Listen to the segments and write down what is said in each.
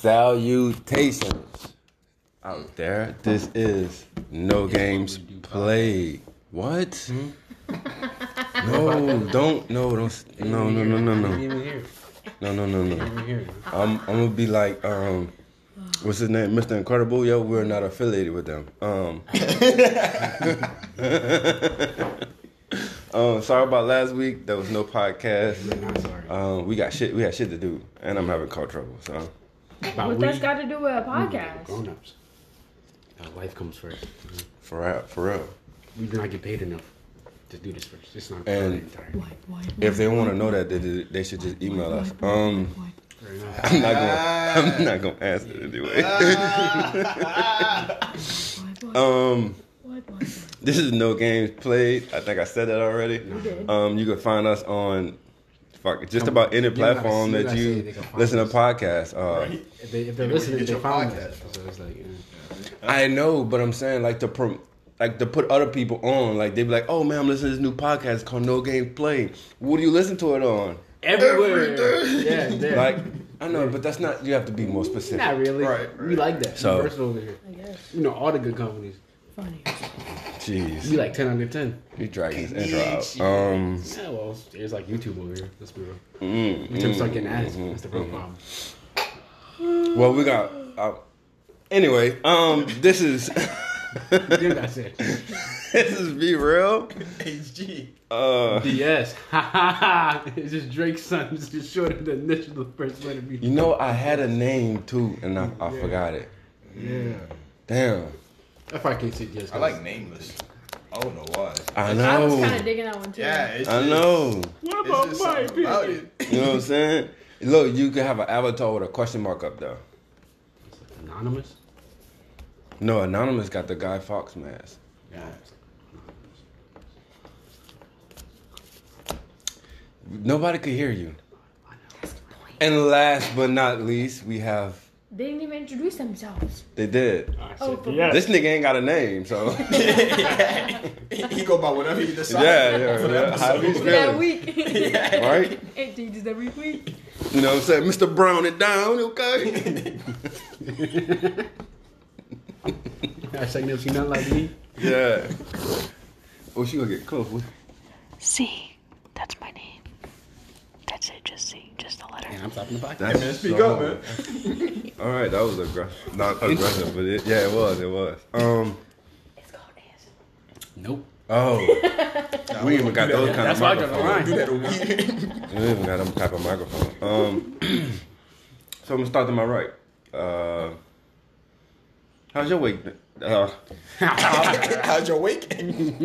Salutations out there. This is No Games Played. What? No, don't, no, don't, no, no, no, no, no, even hear it. no, no, no, no. didn't even hear it. I'm, I'm gonna be like, um, what's his name, Mr. Incredible? Yo, we're not affiliated with them. Um, um, sorry about last week. There was no podcast. We're not sorry. Um, we got shit. We had shit to do, and I'm having car trouble. So About What we, that's got to do with a podcast? grown ups. Uh, life comes first. for real, for real. We do not get paid enough to do this first. It's not And- priority. If they want to know that, they, they should just email us. Um, Fair enough. I'm not gonna. I'm not gonna answer it anyway. um, this is no games played. I think I said that already. did. Um, you can find us on. Fuck, just Come- about any platform you that you they can find listen to podcasts. Uh, If, they, if they're Yeah, listening, get they your found podcast. us. So it's like, yeah. I know, but I'm saying like to prom- like to put other people on. Like they'd be like, "Oh man, I'm listening to this new podcast called No Games Played." What do you listen to it on? everywhere. Everything. Yeah, there. Like I know, but that's not. You have to be more specific. not really. Right, We like that. So- So over here. I guess. You know all the good companies. Funny. Jeez, We like ten out of ten. you dragging this intro out. Um, Yeah, well, it's like YouTube over here. Let's be real. mm, YouTube mm, start getting ads. mm, That's the real mm. problem. Well, we got. Uh, anyway, um, this is You gotta it. this is be real. HG. Uh, DS. Ha ha ha. It's just Drake's son. It's just shorter than the initial the first letter. Be. you know, I had a name too, and I, I Yeah. forgot it. Yeah. Damn, That's why I can't say I like nameless. I don't know why. I know. I was kind of digging that one too. Yeah, it's I just- know. What about my opinion? You know what I'm saying? Look, you can have an avatar with a question mark up there. Anonymous. No, anonymous got the Guy Fawkes mask. Yeah. Nobody could hear you. And last but not least, we have. They didn't even introduce themselves. They did. Ah, oh, said for DS. This nigga ain't got a name, so he go by whatever he decides. yeah, yeah, for the yeah. How he's that feeling, week. right? it changes every week. You know what I'm saying, Mr. Brown it down, okay? Hashtag never seen nothing like me. yeah. Oh, she gonna get close. What- C. That's my name. That's it. Just C. Just. And I'm stopping the podcast. That's man, speak so- up, man. All right, that was aggressive. Not aggressive, but it, yeah, it was. It was. Um. It's called ASMR. Nope. Oh, Nah, we even got those kind That's of why I got the microphones. line. do that over here. We even got them type of microphone. Um. so I'm gonna start to my right. Uh. How's your week? Uh, How's your week?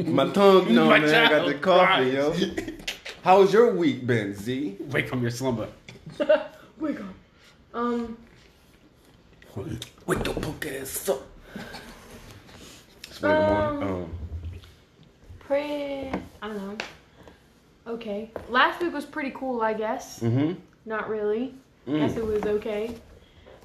my tongue, you know, My man. I got the child coffee, yo. How's your week been, Z? Wake from your slumber. Wake up. Um, Wake the punk ass up. It's one in the morning. Um. pretty. I don't know. Okay. Last week was pretty cool, I guess. Mm-hmm. Not really. Mm. Guess it was okay.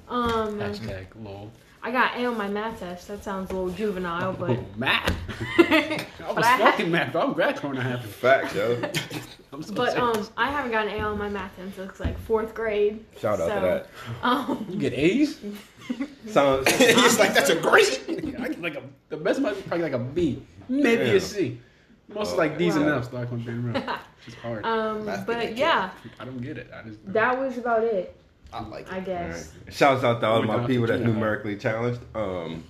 Um, Hashtag lol. I got A on my math test. That sounds a little juvenile, but Oh, math. I was But I fucking math. I'm glad Corona happened. Facts, yo. I'm but um, I haven't gotten an A on my math since looks like fourth grade. Shout out So, to that. Um, you get A's. Sounds. He's like, that's a great. I get like a the best might be probably like a B, maybe Damn. a C. Most Oh, like D's wow. and F's. Like I'm being real. It's hard. um, Math but yeah, I don't get it. I just that was about it. I like I it. guess. Shouts out to all We my people that's to that. numerically challenged. Um.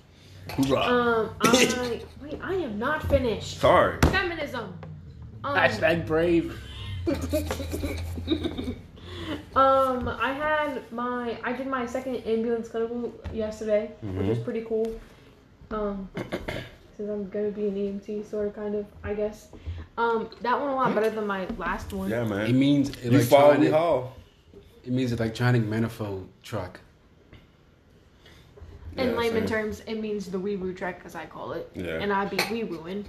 hoorah. Um, I wait. I am not finished. Sorry. Feminism. Um, Hashtag brave. Um, I had my I did my second ambulance clinical yesterday, which was pretty cool. Um, since I'm gonna be an EMT, sort of, kind of, I guess. Um, that went a lot better than my last one. Yeah, man. It means You fall, we electronic. Haul. It means electronic manifold truck. In Yeah, layman same. terms, it means the wee woo trek, as I call it, Yeah. and I be wee wooing.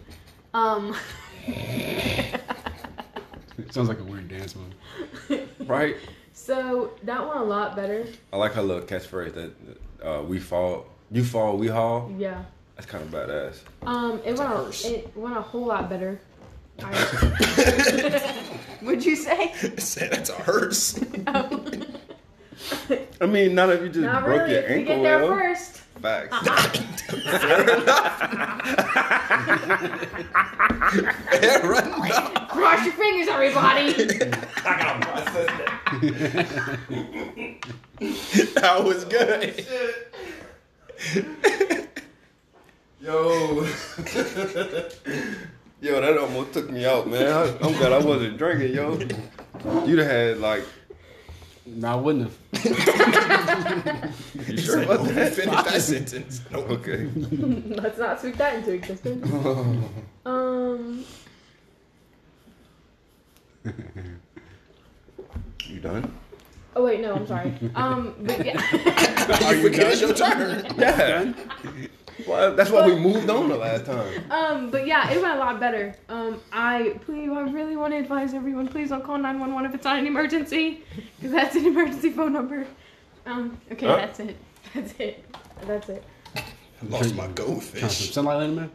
Um, It sounds like a weird dance move. Right? so that one a lot better. I like her little catchphrase that uh, we fall, you fall, we haul. Yeah. That's kind of badass. Um, it went a, it went a whole lot better. I, would you say? Say that's a hearse. I mean, not if you just Not broke really. your If you ankle. get there yo. first. Facts. Uh-uh. Yeah, right. Cross your fingers, everybody. I gotta process that was good. Oh, yo. Yo, that almost took me out, man. I, I'm glad I wasn't drinking, yo. You'd have had like. No, I wouldn't have. You sure about that? Finish that sentence. Nope. Okay. Let's not speak that into existence. Um, You done? oh wait, no, I'm sorry. Um, but yeah. Are you forget it's your turn? Yeah. Well, that's why we moved on the last time. Um, but yeah, it went a lot better. Um, I please, I really want to advise everyone, please don't call 911 if it's not an emergency, because that's an emergency phone number. Um, okay, Huh? that's it. That's it. That's it. I lost my Trying some goldfish. sunlight in there?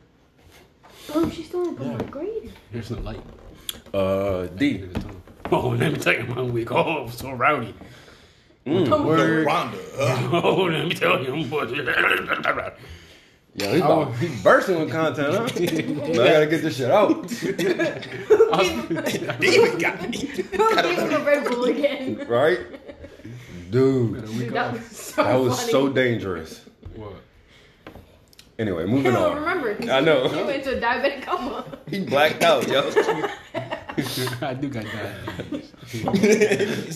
Oh, she's still in my grade. Here's some light. Uh, D. Oh, let me take you my week. Oh, so rowdy. Mm, Yo, word. Rhonda. Uh, Oh, let me tell you, I'm Yo, he, about, he bursting with content, huh? I gotta get this shit out. Demon got me. Who gave him a Red Bull again? Right? Dude, Dude, that was so that was funny. so dangerous. What? Anyway, I moving don't on. remember. 'cause I know. He went to a diabetic coma. He blacked out, yo. I do got that. You know what I'm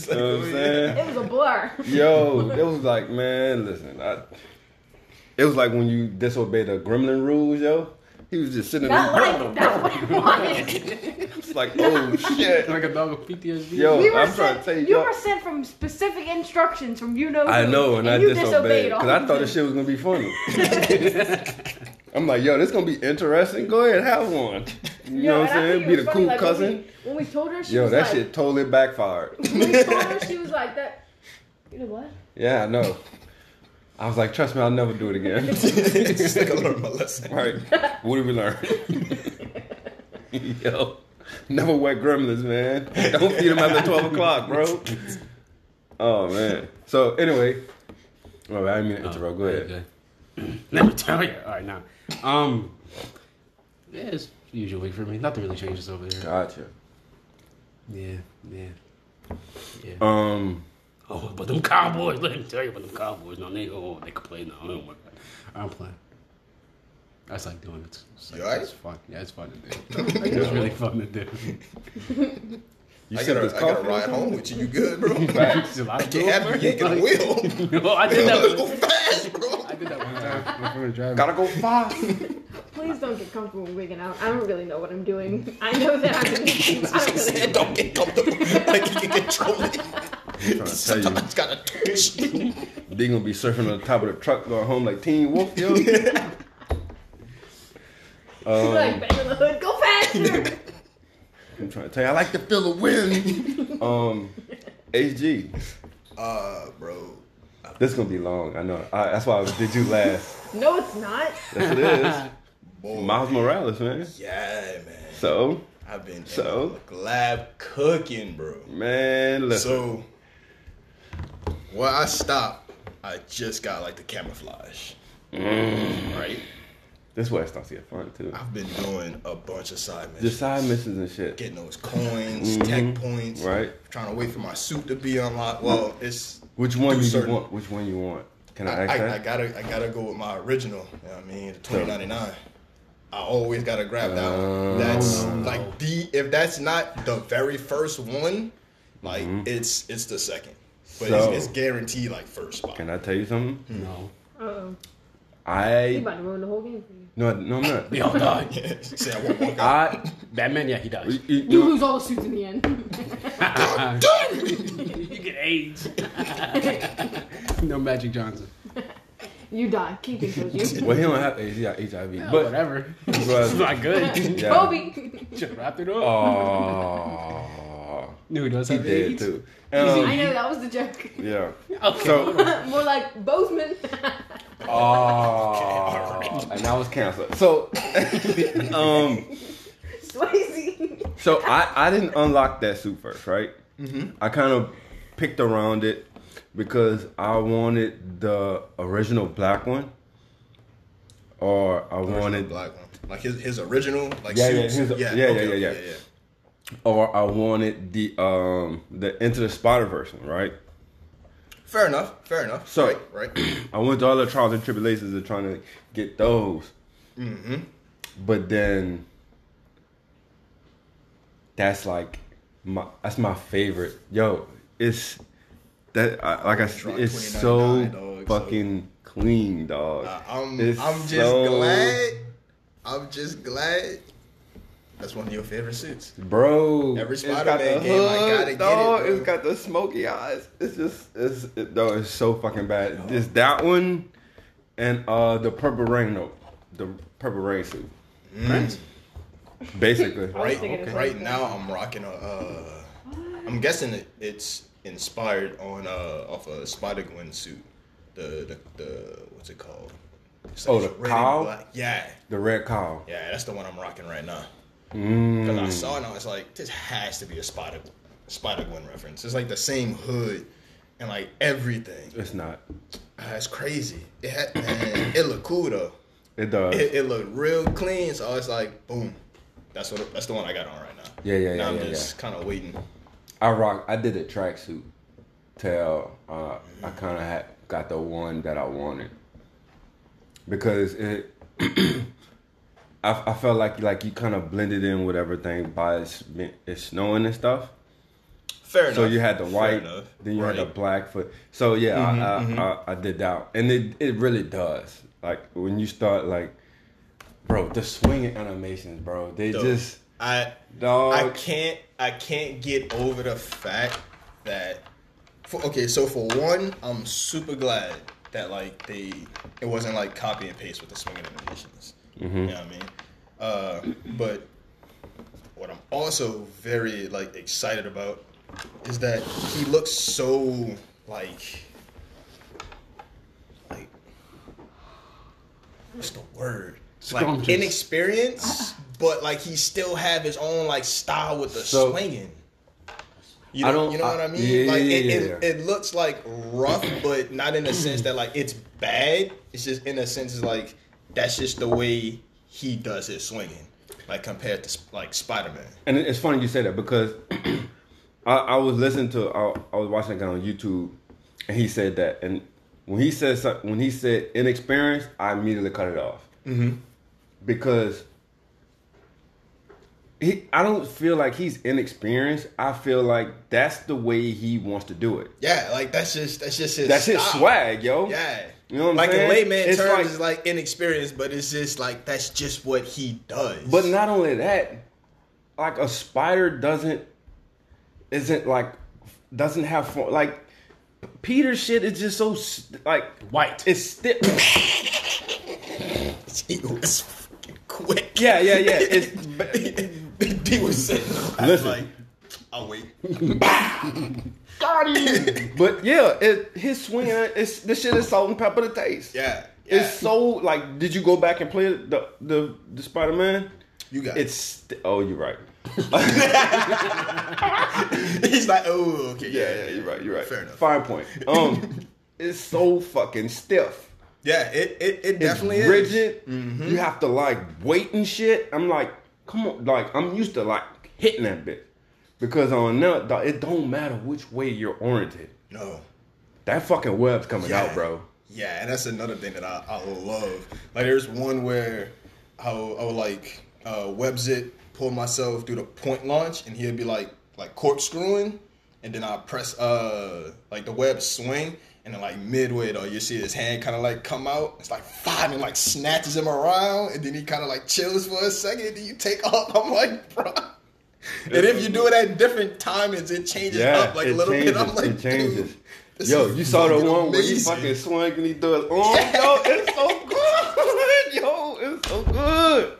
saying? It was a blur. Yo, it was like, man, listen, I, it was like when you disobey the gremlin rules, yo. He was just sitting Not there. like that's what he wanted. It's like, oh shit. like a dog with PTSD. Yo, We I'm trying to tell you, you yo. were sent from specific instructions from you know. I know, and, I you disobeyed all because I thought them. this shit was gonna be funny. I'm like, yo, this gonna be interesting. Go ahead, have one. You know what I'm saying? Be the funny, cool like, cousin. When we, when we told her, she was. Yo, was that like, shit totally backfired. When we told her, she was like that. You know what? Yeah, I know. I was like, trust me, I'll never do it again. Just like I learned my lesson. right? What did we learn? Yo, never wet gremlins, man. Don't feed them after twelve o'clock, bro. Oh man. So anyway, oh, I didn't mean to interrupt. Go ahead. Okay. Let me tell you. All right, now. Um, yeah, it's the usual week for me. Nothing really changes over there. Gotcha. Yeah, yeah, yeah. Um, Oh, but them Cowboys, let me tell you about them Cowboys. No, they, oh, they can play now. Oh, my God. I'm playing. That's like doing it. It's, like, You alright? it's fun. Yeah, it's fun to do. it's really fun to do. you I said gotta, I gotta ride home with you. You good, bro? Facts. It's a lot I can't have you yanking the wheel. No, I did Let's go that. fast, bro. I did that one time before. Gotta go fast. Please don't get comfortable wigging out. I don't really know what I'm doing. I know that I'm. I don't really Don't get comfortable. Like you can control it. I'm trying to tell you, gotta twitch. they gonna be surfing on the top of the truck going home like Teen Wolf, yo. Um, like bang on the hood. Go faster. I'm trying to tell you, I like to feel the wind. um, HG, Uh, bro. this is gonna be long. I know. I, that's why I did you last. no, it's not. Yes, it is. Boy. Miles Morales, man. Yeah, man. So, I've been So? in the lab cooking, bro. man, listen. So, where I stopped, I just got like the camouflage. Mm. Right? this is where it starts to get fun too. I've been doing a bunch of side missions. Just side missions and shit. Getting those coins, Mhm. tech points. Right. Trying to wait for my suit to be unlocked. Well, it's. Which one you certain- want? Which one you want? Can I I, ask I, that? I gotta I gotta go with my original. You know what I mean? The twenty ninety nine. I always gotta grab that Oh, one. That's no, no. like the if that's not the very first one, like Mm-hmm. it's it's the second. But So- it's, it's guaranteed like first spot. Can I tell you something? No. Uh oh. He I about to ruin the whole game for you. no, no, I'm not. They all died. Yeah, say I won't walk out. I Batman, yeah, he dies. you, you, You lose all the suits in the end. you get AIDS. no Magic Johnson. you die. Keeping tells you. well, he don't have AIDS. He got HIV. But but whatever. but- It's not good. yeah. Kobe. Should have wrapped it up. Oh, No, he does he have dead AIDS. too. I Um, know that was the joke. yeah. Okay. So, More like Boseman. oh, and that was canceled. So, um, Swayze. so I I didn't unlock that suit first, right? Mm-hmm. I kind of picked around it. because I wanted the original black one, or I Original wanted, black one, like his his original, like Yeah, yeah, suits. his- yeah, okay, yeah, okay, yeah, yeah. Or I wanted the um the Into the Spider version, right? Fair enough. Fair enough. So- right, right. I went through all the trials and tribulations of trying to get those. Mm-hmm. But then that's like my that's my favorite. Yo, it's that I, like I said, it's so $29, dog, so- fucking clean, dog. Uh, I'm I'm just so- glad. I'm just glad. That's one of your favorite suits. Bro, Every it's got Spider-Man the game, I hood, gotta get it. Bro. It's got the smoky eyes. It's just, it's, it, no, it's so fucking bad. Just that one, and uh the purple rain, no, the purple rain suit, basically. Right, thinking the same right now I'm rocking a. Uh, I'm guessing it, it's inspired on uh off a Spider Gwen suit. The the the what's it called? It's Oh, like the red and. Yeah, The red cow. yeah, that's the one I'm rocking right now. Mm. Because I saw it and I was like, this has to be a Spider Spider Gwen reference. It's like the same hood and like everything. It's not. Ah, it's crazy. It had, man, it looked cool though. It does. It, it looked real clean. So it's like, boom. That's what. That's the one I got on right now. Yeah, yeah, And yeah, I'm yeah, just kind of waiting. I rock. I did a tracksuit. Till uh, I kind of got the one that I wanted because it. I, I felt like like you kind of blended in with everything by it's, it's snowing and stuff. Fair enough. So you had the white, then you had the black foot. So yeah, Mm-hmm, I, I, I, I did that, and it it really does. Like when you start like, bro, the swinging animations, bro, they Dope. just I dog. I can't I can't get over the fact that for, okay, so for one, I'm super glad that like they it wasn't like copy and paste with the swinging animations. You know what I mean? Uh, but what I'm also very like excited about is that he looks so like like what's the word? Like Scrumptious. inexperienced, but like he still have his own like style with the So- swinging. You I know, don't- you know what I- I mean? yeah, like yeah, it, yeah, it, it looks like rough, but not in the sense that like it's bad. It's just in a sense it's like that's just the way he does his swinging, like compared to like Spider Man. And it's funny you say that because I, I was listening to I, I was watching a guy on YouTube, and he said that, and when he said when he said inexperienced, I immediately cut it off mm-hmm. because he I don't feel like he's inexperienced. I feel like that's the way he wants to do it. Yeah, like that's just that's just his That's his swag, yo. Yeah. You know what I'm like saying? in layman It's terms, like- it's like inexperienced, but it's just like that's just what he does. But not only that, like a spider doesn't isn't like doesn't have fun. Like Peter shit is just so like White. It's stiff. he was fucking quick. yeah, yeah, yeah. It's he was sitting. Listen. like, I'll wait. but yeah, it, his swing. It's this shit is salt and pepper to taste. Yeah, yeah. It's so like. Did you go back and play the the the Spider Man? You got It's st- oh, you're right. He's like, oh, okay, Yeah, yeah, you're right. You're right. Fair enough. Fine point. Um, it's so fucking stiff. Yeah, it it, it definitely it's is. rigid. You have to like wait and shit. I'm like, come on, like I'm used to like hitting that bit because on that dog, it don't matter which way you're oriented. No. That fucking web's coming Yeah. out, bro. Yeah, and that's another thing that I, I love. Like, there's one where I would, I would like uh, web zip, pull myself through the point launch, and he'd be like like corkscrewing, and then I press uh like the web swing, and then like midway though, you see his hand kind of like come out. It's like five and like snatches him around, and then he kind of like chills for a second, and then you take off. I'm like, bro. And if you do it at different timings, it changes Yeah, up like a little changes. bit. I'm like, it changes. dude, Yo, you saw the one where he fucking swung and he threw his oh, arm. Yo, it's so good. Yo, it's so good.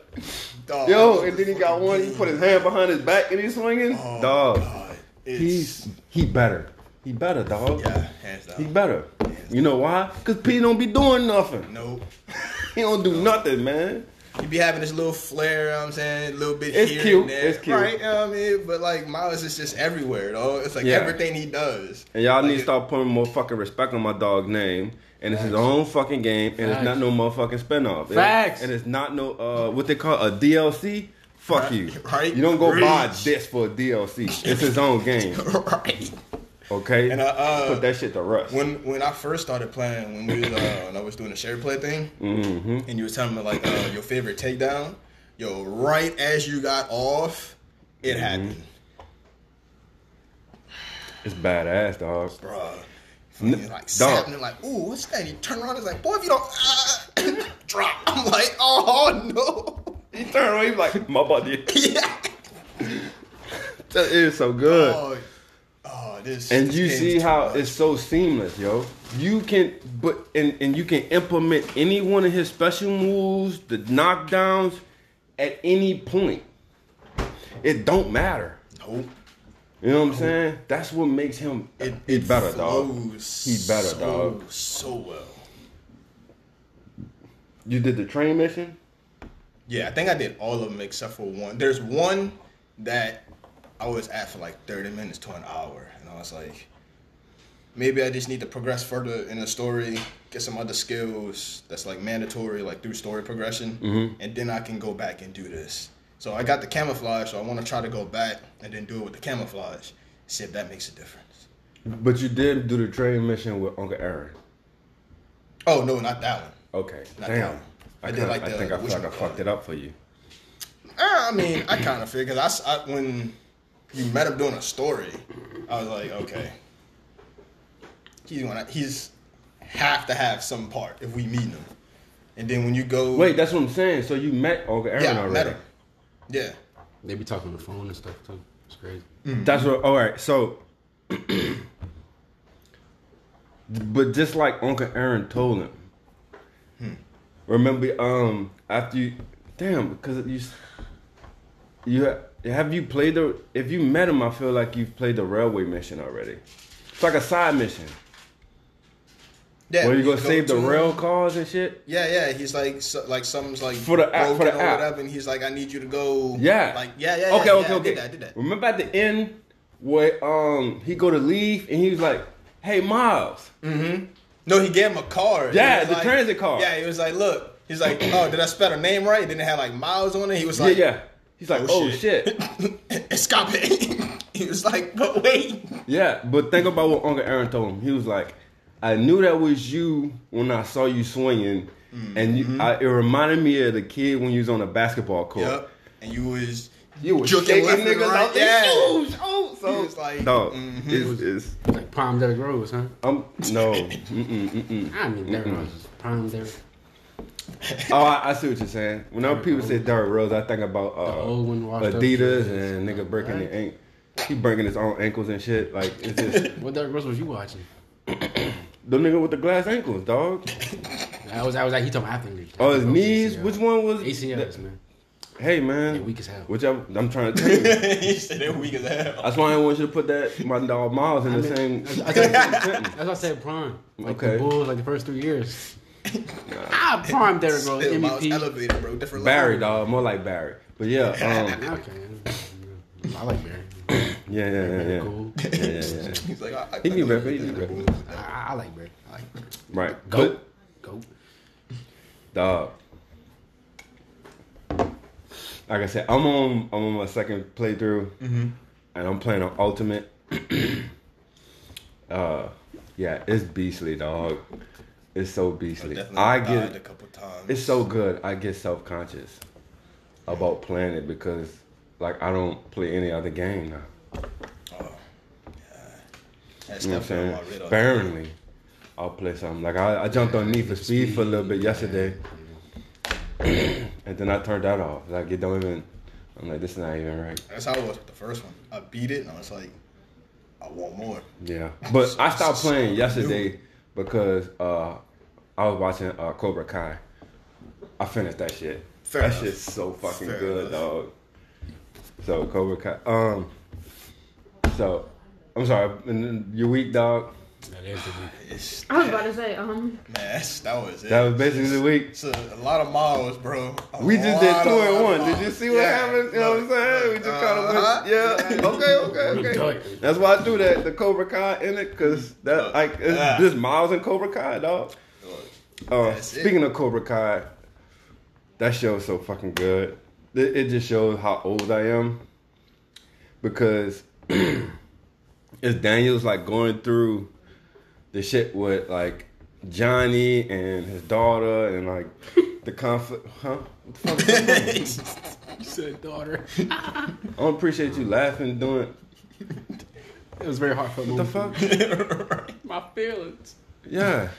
Dog. Yo, and then he got one. He put his hand behind his back and he's swinging. Oh, dog, God. He's he better. He better, dog. yeah, hands down. He better. You know why? Cause P don't be doing nothing. Nope. He don't do nothing, man. He be having this little flair, you know what I'm saying, a little bit It's here cute, and there. it's cute. Right, you know what I mean? But like Miles is just everywhere, though. It's like Yeah. everything he does. And y'all Like, need to start putting more fucking respect on my dog's name. And it's his own fucking game, and it's not no motherfucking spinoff. It- Facts. And it's not no uh what they call a DLC. Fuck Right, you. right. You don't go buy this for a DLC. It's his own game. right. Okay. And, I uh, put that shit to rest. When when I first started playing, when we was, uh, when I was doing the share play thing, hmm and you was telling me like uh, your favorite takedown, yo, right as you got off, it Mm-hmm. happened, It's badass, dog. bruh. N- like dog. and like, ooh, what's that? And you turn around, it's like, boy, if you don't uh, drop, I'm like, oh no, He turned around, he was like, my body. yeah. That is so good. Oh, and you see how much. it's so seamless, yo. You can, but and and you can implement any one of his special moves, the knockdowns, at any point. It don't matter. Nope. You know what I'm saying? That's what makes him. It, he it better, dog. He better, so, dog. So well. You did the train mission. Yeah, I think I did all of them except for one. There's one that I was at for like 30 minutes to an hour, I was like, maybe I just need to progress further in the story, get some other skills that's like mandatory, like through story progression, Mm-hmm. and then I can go back and do this. So I got the camouflage, so I want to try to go back and then do it with the camouflage. See if that makes a difference. But you did do the train mission with Uncle Aaron. Oh no, not that one. Okay. Not Damn. that one. I, I did like I think I feel like I fucked it up for you. Uh, I mean, I kind of figured. I when you met him doing a story, I was like, okay, he's gonna he's have to have some part if we meet him. And then when you go, Wait, that's what I'm saying. So you met Uncle Aaron yeah, I already? met him. Yeah, They be talking on the phone and stuff too. It's crazy. That's what. All right. So, but just like Uncle Aaron told him, remember, um, after you, damn, because you, you ha- have you played the. If you met him, I feel like you've played the railway mission already. It's like a side mission yeah. where you when go save the rail cars and shit. Yeah, yeah. He's like, so, like something's like For the app- for the app. whatever, and he's like, I need you to go. Yeah. like yeah, yeah. yeah Okay, yeah, okay, I okay. did that, I did that. Remember at the end where um he go to leave and he was like, "Hey, Miles." Mm-hmm. No, he gave him a card. Yeah, the like- transit card. Yeah, he was like, look. He's like, oh, did I spell her name right? Then it had like Miles on it. He was Yeah, like, yeah. He's like, "Oh, shit. Escape. he was like, but wait. Yeah, but think about what Uncle Aaron told him. He was like, I knew that was you when I saw you swinging, and you, Mm-hmm. I, it reminded me of the kid when you was on the basketball court. Yep. And you was You was Juking shaking niggas right, out their yeah. shoes. Oh, so He was like, dog, mhm. it's, it's, Like Prime Derrick Rose, huh? I'm no, mm-mm, mm-mm. I mean, Derrick Rose is Prime Derrick. Oh, I, I see what you're saying. Whenever people say Derrick Rose, I think about The uh, old one washed up Adidas and nigga breaking the ankle. He breaking his own ankles and shit. Like it's just What Derrick Rose was you watching? the nigga with the glass ankles, dog. I was, I was like, he talking after injury. Oh, his knees. ACL. Which one was? ACLs, man. Hey man, Yeah, weak as hell. Whichever. I'm trying to tell you. he said they're weak as hell. That's why I want you to put that my dog Miles in the I same. mean, that's, that's, that's why I said prime. Like Okay. the Bulls, like the first three years. Ah, prime Derrick Rose, Still, Miles MVP. elevated, bro. Different Barry, level. dog, more like Barry. But yeah, um, Okay. I like Barry. yeah, yeah, yeah, yeah. Cool. yeah, yeah, yeah. He's like, I, I He be I know rapping, he that be I, I like Barry. I like Barry. Right, Goat. Goat. dog. Like I said, I'm on I'm on my second playthrough, and I'm playing on Ultimate. uh, yeah, it's beastly, dog. It's so oh, beastly. Definitely I died a get couple times. it's so good. I get self conscious about playing it because like I don't play any other game now. Oh, That's You know what I'm saying? Sparingly, I'll play something. Like I, I jumped on Need for Speed for a little bit yesterday, and then I turned that off. Like it don't even. I'm like, this is not even right. That's how it was with the first one. I beat it, and I was like, I want more. Yeah, but I stopped playing yesterday because uh, I was watching uh, Cobra Kai. I finished that shit. Fair that enough. shit's so fucking Fair good, enough. dog. So Cobra Kai. Um. So, I'm sorry. Your week, dog. That is the week. I was about to say, um, man, that's, that was it. That was basically the week. It's a, a lot of miles, bro. A We just did lot two and one. Did you see what Yeah, happened? You know what I'm saying? We look, just kind of uh-huh. went. Yeah. Okay. Okay. Okay. That's why I do that. The Cobra Kai in it, cause that like it's just Miles and Cobra Kai, dog. Look, Uh, That's it. speaking of Cobra Kai, that show is so fucking good. It, it just shows how old I am because it's Daniel's like going through the shit with like Johnny and his daughter and like the conflict. Huh? What the fuck is going on? You said daughter. I don't appreciate you laughing doing. It was very hard for What the fuck? My feelings. Yeah.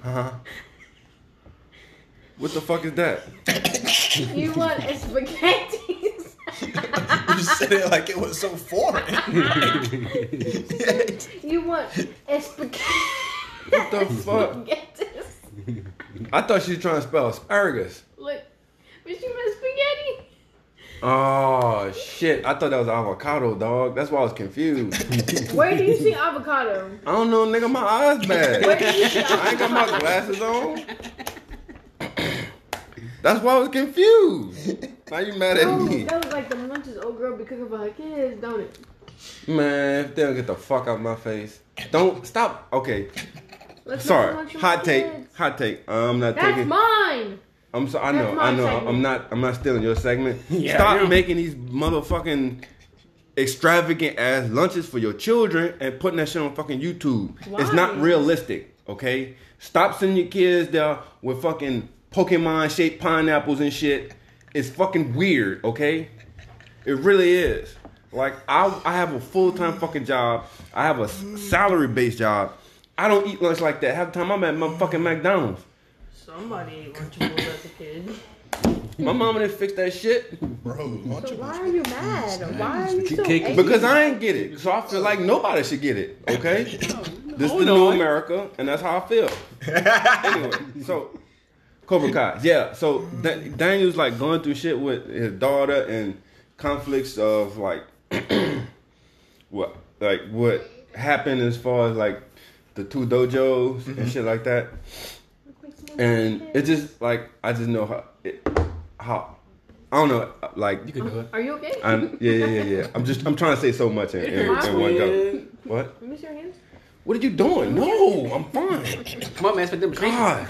Huh? What the fuck is that? you want a spaghetti? you said it like it was so foreign. you want a spaghetti? What the fuck? Spaghetti. I thought she was trying to spell asparagus. Look, but you want spaghetti? Oh shit! I thought that was avocado, dog. That's why I was confused. Where do you see avocado? I don't know, nigga. My eyes bad. do you see I ain't got my glasses on. That's why I was confused. Now you mad at me, that was like the lunches old girl be cooking for her kids, don't it? man? If they don't get the fuck out of my face, don't stop. Okay, Let's sorry. Hot take. kids. Hot take. I'm not That's taking. That's mine. I'm so. I That's know. I know. segment. I'm not. I'm not stealing your segment. Yeah, Stop yeah. making these motherfucking extravagant ass lunches for your children and putting that shit on fucking YouTube. Why? It's not realistic. Okay. Stop sending your kids there with fucking Pokemon shaped pineapples and shit. It's fucking weird. Okay. It really is. Like I, I have a full time fucking job. I have a salary based job. I don't eat lunch like that. Half the time I'm at motherfucking McDonald's. Somebody ate Lunchables as a kid. My mama didn't fix that shit Bro, So why are you mad? Why are you so angry? because I ain't get it. So I feel like nobody should get it. Okay, this is the new. America, and that's how I feel. anyway, so Cobra Kai, yeah. So Da- Daniel's like going through shit with his daughter and conflicts of like what, like what happened as far as like the two dojos and mm-hmm. shit like that. And it just like I just know how it, how I don't know like You can do it. Are you okay? I'm yeah yeah yeah yeah. I'm just I'm trying to say so much in, in, in one go. What? Let me see your hands. What are you doing? No, I'm fine. Come on, man. It's been crazy. God,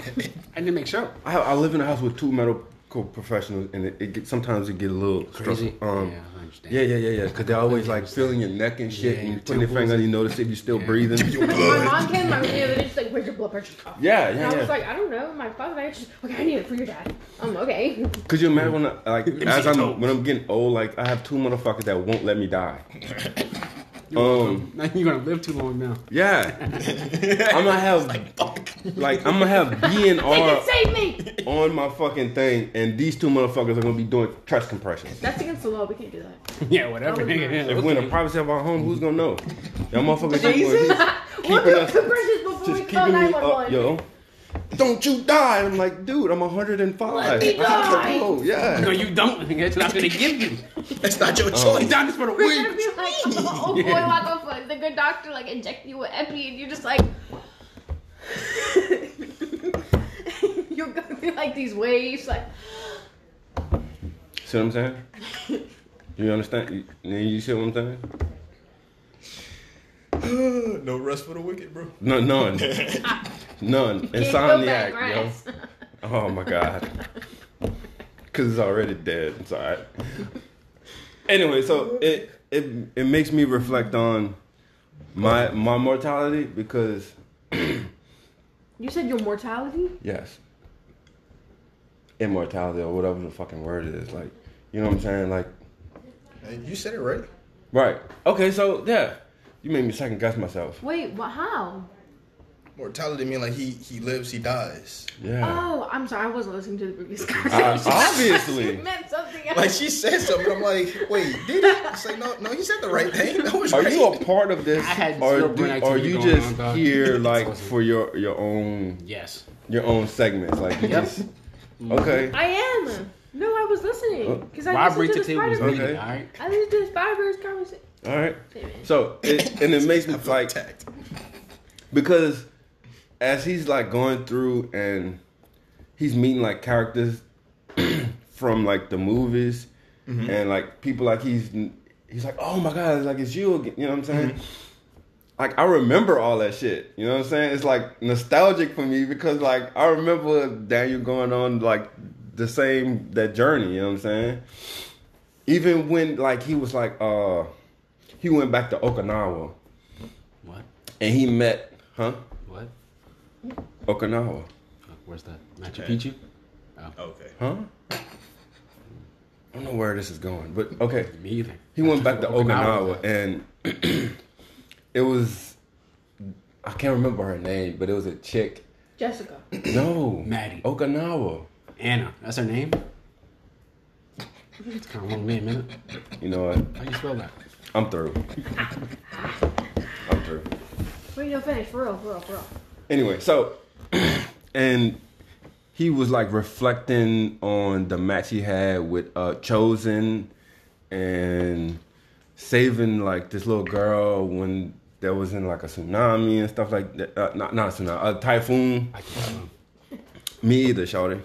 I didn't make sure. I, I live in a house with two medical professionals, and it, it get, sometimes it get a little Crazy. stressful. Um, yeah, I understand. yeah, yeah, yeah, yeah. Because they're always like feeling your neck and shit, Yeah, and your putting their temples finger on and- you, notice if you're still breathing. My mom came my room the other day. She's like, "Where's your blood pressure?" cuff?" Yeah, And yeah, I was yeah. like, "I don't know." My father, died. She's okay. I need it for your dad. I'm okay. Could you imagine when I, like as I'm when I'm getting old, like I have two motherfuckers that won't let me die. Um, Now you're gonna live too long now. yeah, I'm gonna have like I'm gonna have B and They R save me. on my fucking thing, and these two motherfuckers are gonna be doing chest compressions. That's against the law. We can't do that. yeah, whatever. That nigga. Yeah, If we're in okay. the privacy of our home, who's gonna know? Y'all motherfuckers just, we'll keeping do us- compressions before we just call keeping me up, 911. yo. Don't you die! I'm like, dude, I'm 105. Let me I have to die. No, you don't. nigga. That's I'm not gonna give you. That's not your Oh. You're choice. down this for a We're gonna week. be like, oh, old boy walk off of the good doctor, like inject you with epi, and you're just like, you're gonna be like these waves, like, See what I'm saying? You understand? You, you see what I'm saying? no rest for the wicked, bro. No, none, none. can't go Insomniac, yo. Oh my god. Cause it's already dead. It's alright. Anyway, so it it it makes me reflect on my my mortality because You said your mortality? yes, immortality or whatever the fucking word is. Like, you know what I'm saying? Like, You said it right. right? Okay, so yeah, you made me second guess myself. Wait, what? How? Mortality mean like he he lives, he dies. Yeah. Oh, I'm sorry, I wasn't listening to the previous Uh, conversation. obviously. it meant something else. Like she said something, I'm like, wait, did he? It's like no, no, he said the right thing. That was Are right. you a part of this, I had or zero do, brain are activity you going just on, dog. here like Awesome. for your your own Yes. your own segments? Like, you Yep. just okay. I am. No, I was listening because I Why listened bring to to the table is Spider. me, Okay. alright? I listened to the Spider Verse conversation. All right. Hey. So it, and it makes me I feel like attacked. because as he's like going through and he's meeting like characters from like the movies and like people like he's he's like oh my god like it's you again you know what i'm saying like i remember all that shit you know what i'm saying it's like nostalgic for me because like i remember daniel going on like the same that journey you know what i'm saying even when like he was like uh he went back to okinawa What? and he met huh What? okinawa Oh, where's that? Machu Okay. Picchu? Oh. Okay. Huh? I don't know where this is going, but okay. Me either. He went back to Okinawa. Okinawa, and it was I can't remember her name, but it was a chick. Jessica. No, Maddie. Okinawa. Anna. That's her name? It's kind of long name, isn't it? You know what? How you spell that? I'm through. I'm through. Wait, no, finish. For real, for real, for real. Anyway, so and he was like reflecting on the match he had with uh Chozen and saving like this little girl when there was in like a tsunami and stuff like that. Uh, not not a tsunami, a typhoon. I can't. Me either, shorty.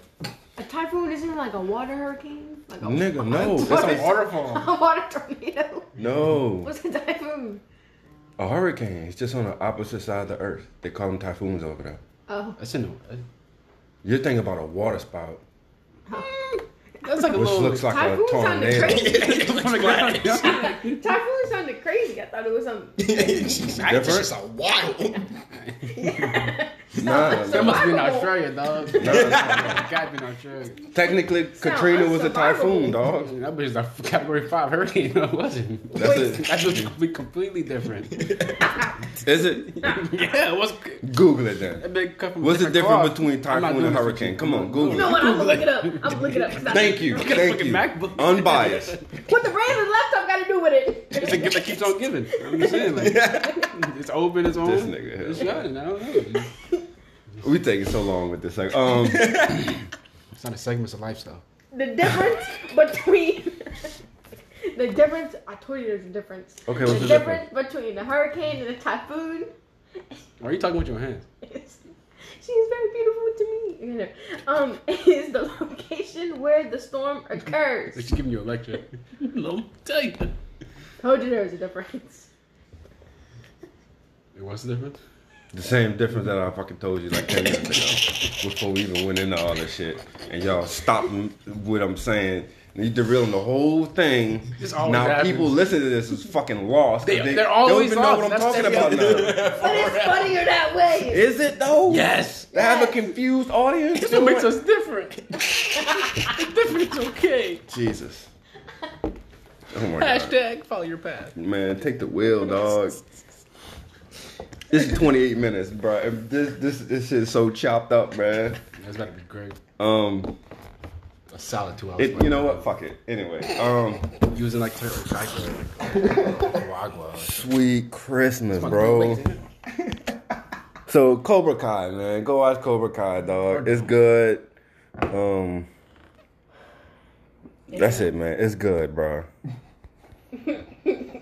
A typhoon isn't like a water hurricane? Like a, Nigga, no, That's What a waterfall. a water tornado? no. What's a typhoon? A hurricane. It's just on the opposite side of the earth. They call them typhoons over there. Oh. That's in the. You're thinking about a water spout, That's like a which little. looks like Typhoon a sounded tornado. crazy. on the ground. typhoon sounded crazy. I thought it was some. it's Different? just a wild. Nah, That must be in Survivable. Australia, dog. nah, nah. Gotta be in Australia. Technically, Katrina was a typhoon, dog. That bitch is a category five hurricane. No, it wasn't. That's it. That was completely, completely different. Is it? yeah, it was. Google it then. That big cut from What's the different difference cloth. between typhoon and hurricane? Come on, You Google know it. what? I'm gonna look it up. I'm gonna look it up. Thank you, thank you. MacBook. Unbiased. What the brand of the laptop got to do with it? It's a gift that keeps on giving. I'm just saying, like, it's open, it's on. This nigga. It's shining. I don't know. We taking so long with this. Like, um, It's not a segment, it's a lifestyle. The difference between the difference. I told you there's a difference. Okay, what's the the difference between a hurricane and a typhoon Why are you talking with your hands? she's very beautiful to me. You know, Um, is the location where the storm Like occurs. she's giving you a lecture. No, tell you. Told you there was a difference. What's the difference? The same difference that I fucking told you like ten minutes ago before we even went into all this shit, and y'all stopped m- what I'm saying. And you derailing the whole thing. Now happens. people listening to this is fucking lost. They- they're always don't even know lost. what I'm That's talking about now. But it's funnier that way. Is it though? Yes. They have a confused audience. That's what makes us different. different is okay. Jesus. Oh my god. Hashtag follow your path. Man, take the wheel, dog. This is 28 minutes, bro. This this this is so chopped up, man. That's about to be great. Um, A solid two hours. it, you know what? Fuck it. Anyway, um, Using like turtle Guagua. sweet Christmas, bro. So Cobra Kai, man, go watch Cobra Kai, dog. It's good. Um, that's it, man. It's good, bro.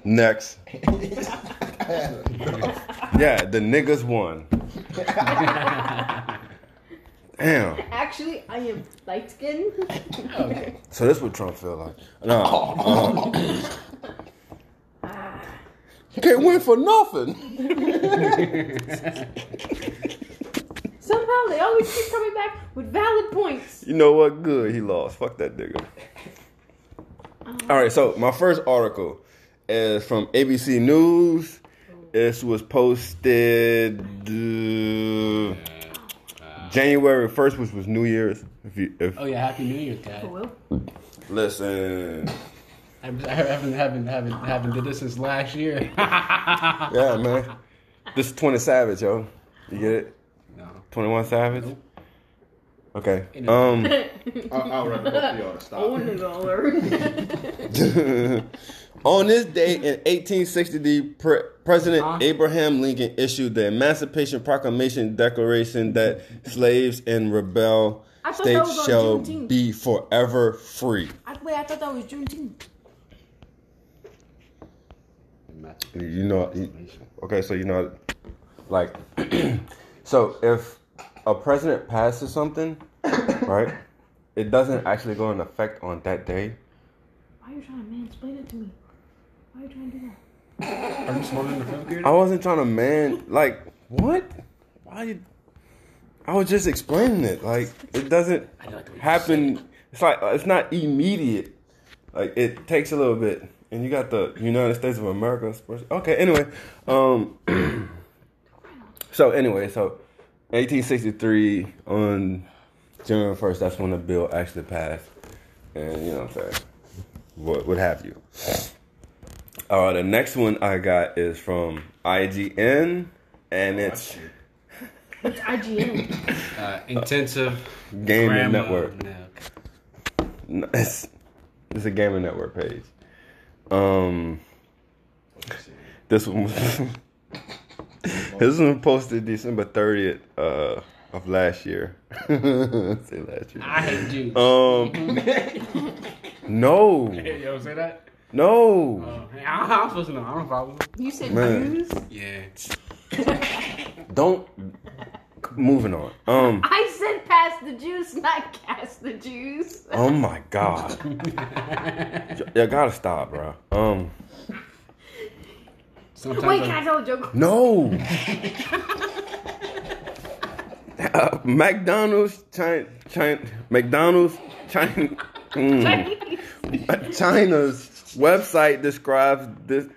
Next. yeah, the niggas won. Damn. Actually, I am light skinned. Okay. So this what Trump feel like. No. uh, you can't win for nothing. Somehow they always keep coming back with valid points. You know what? Good, he lost. Fuck that nigga. All right, so my first article is from ABC News. This was posted uh, January first, which was New Year's. If you, if Oh yeah, Happy New Year, guy. Listen, I haven't haven't haven't haven't did this since last year. yeah, man, this is Twenty Savage, yo. You get it? no. Twenty One Savage. Nope. Okay. Um. I'll, I'll rather both of y'all to Oh, stop. On this day in 1860, Pre- President Huh? Abraham Lincoln issued the Emancipation Proclamation declaration that slaves in rebel I thought that states shall be forever free. I, wait, I thought that was Juneteenth. You know, okay, so you know, like, so if a president passes something, right, it doesn't actually go in effect on that day. Why are you trying to mansplain it to me? Why are you trying to do that? Are you smoking the film here? I wasn't trying to man, like, what? Why? You, I was just explaining it. Like, it doesn't like the way you happen. It's like it's not immediate. Like, it takes a little bit. And you got the United States of America. Okay, anyway, um, so anyway, so 1863 on January 1st, that's when the bill actually passed. And you know what I'm saying? What, what have you. Uh, the next one I got is from IGN, and it's It's IGN. Uh, intensive Gaming grammar- Network. No. It's, it's a gaming network page. Um, this one, was, this one posted December thirtieth uh, of last year. say last year. I hate you. Um, no, you ever say that? No. Uh, I, I'm supposed to know. I don't follow. You said Man. news? Yeah. Don't. Moving on. Um. I said pass the juice, not cast the juice. Oh my god. you gotta stop, bro. Um. Sometimes Wait, I- can I tell a joke? No. Uh, McDonald's, China, China, McDonald's, China, mm, China's website describes this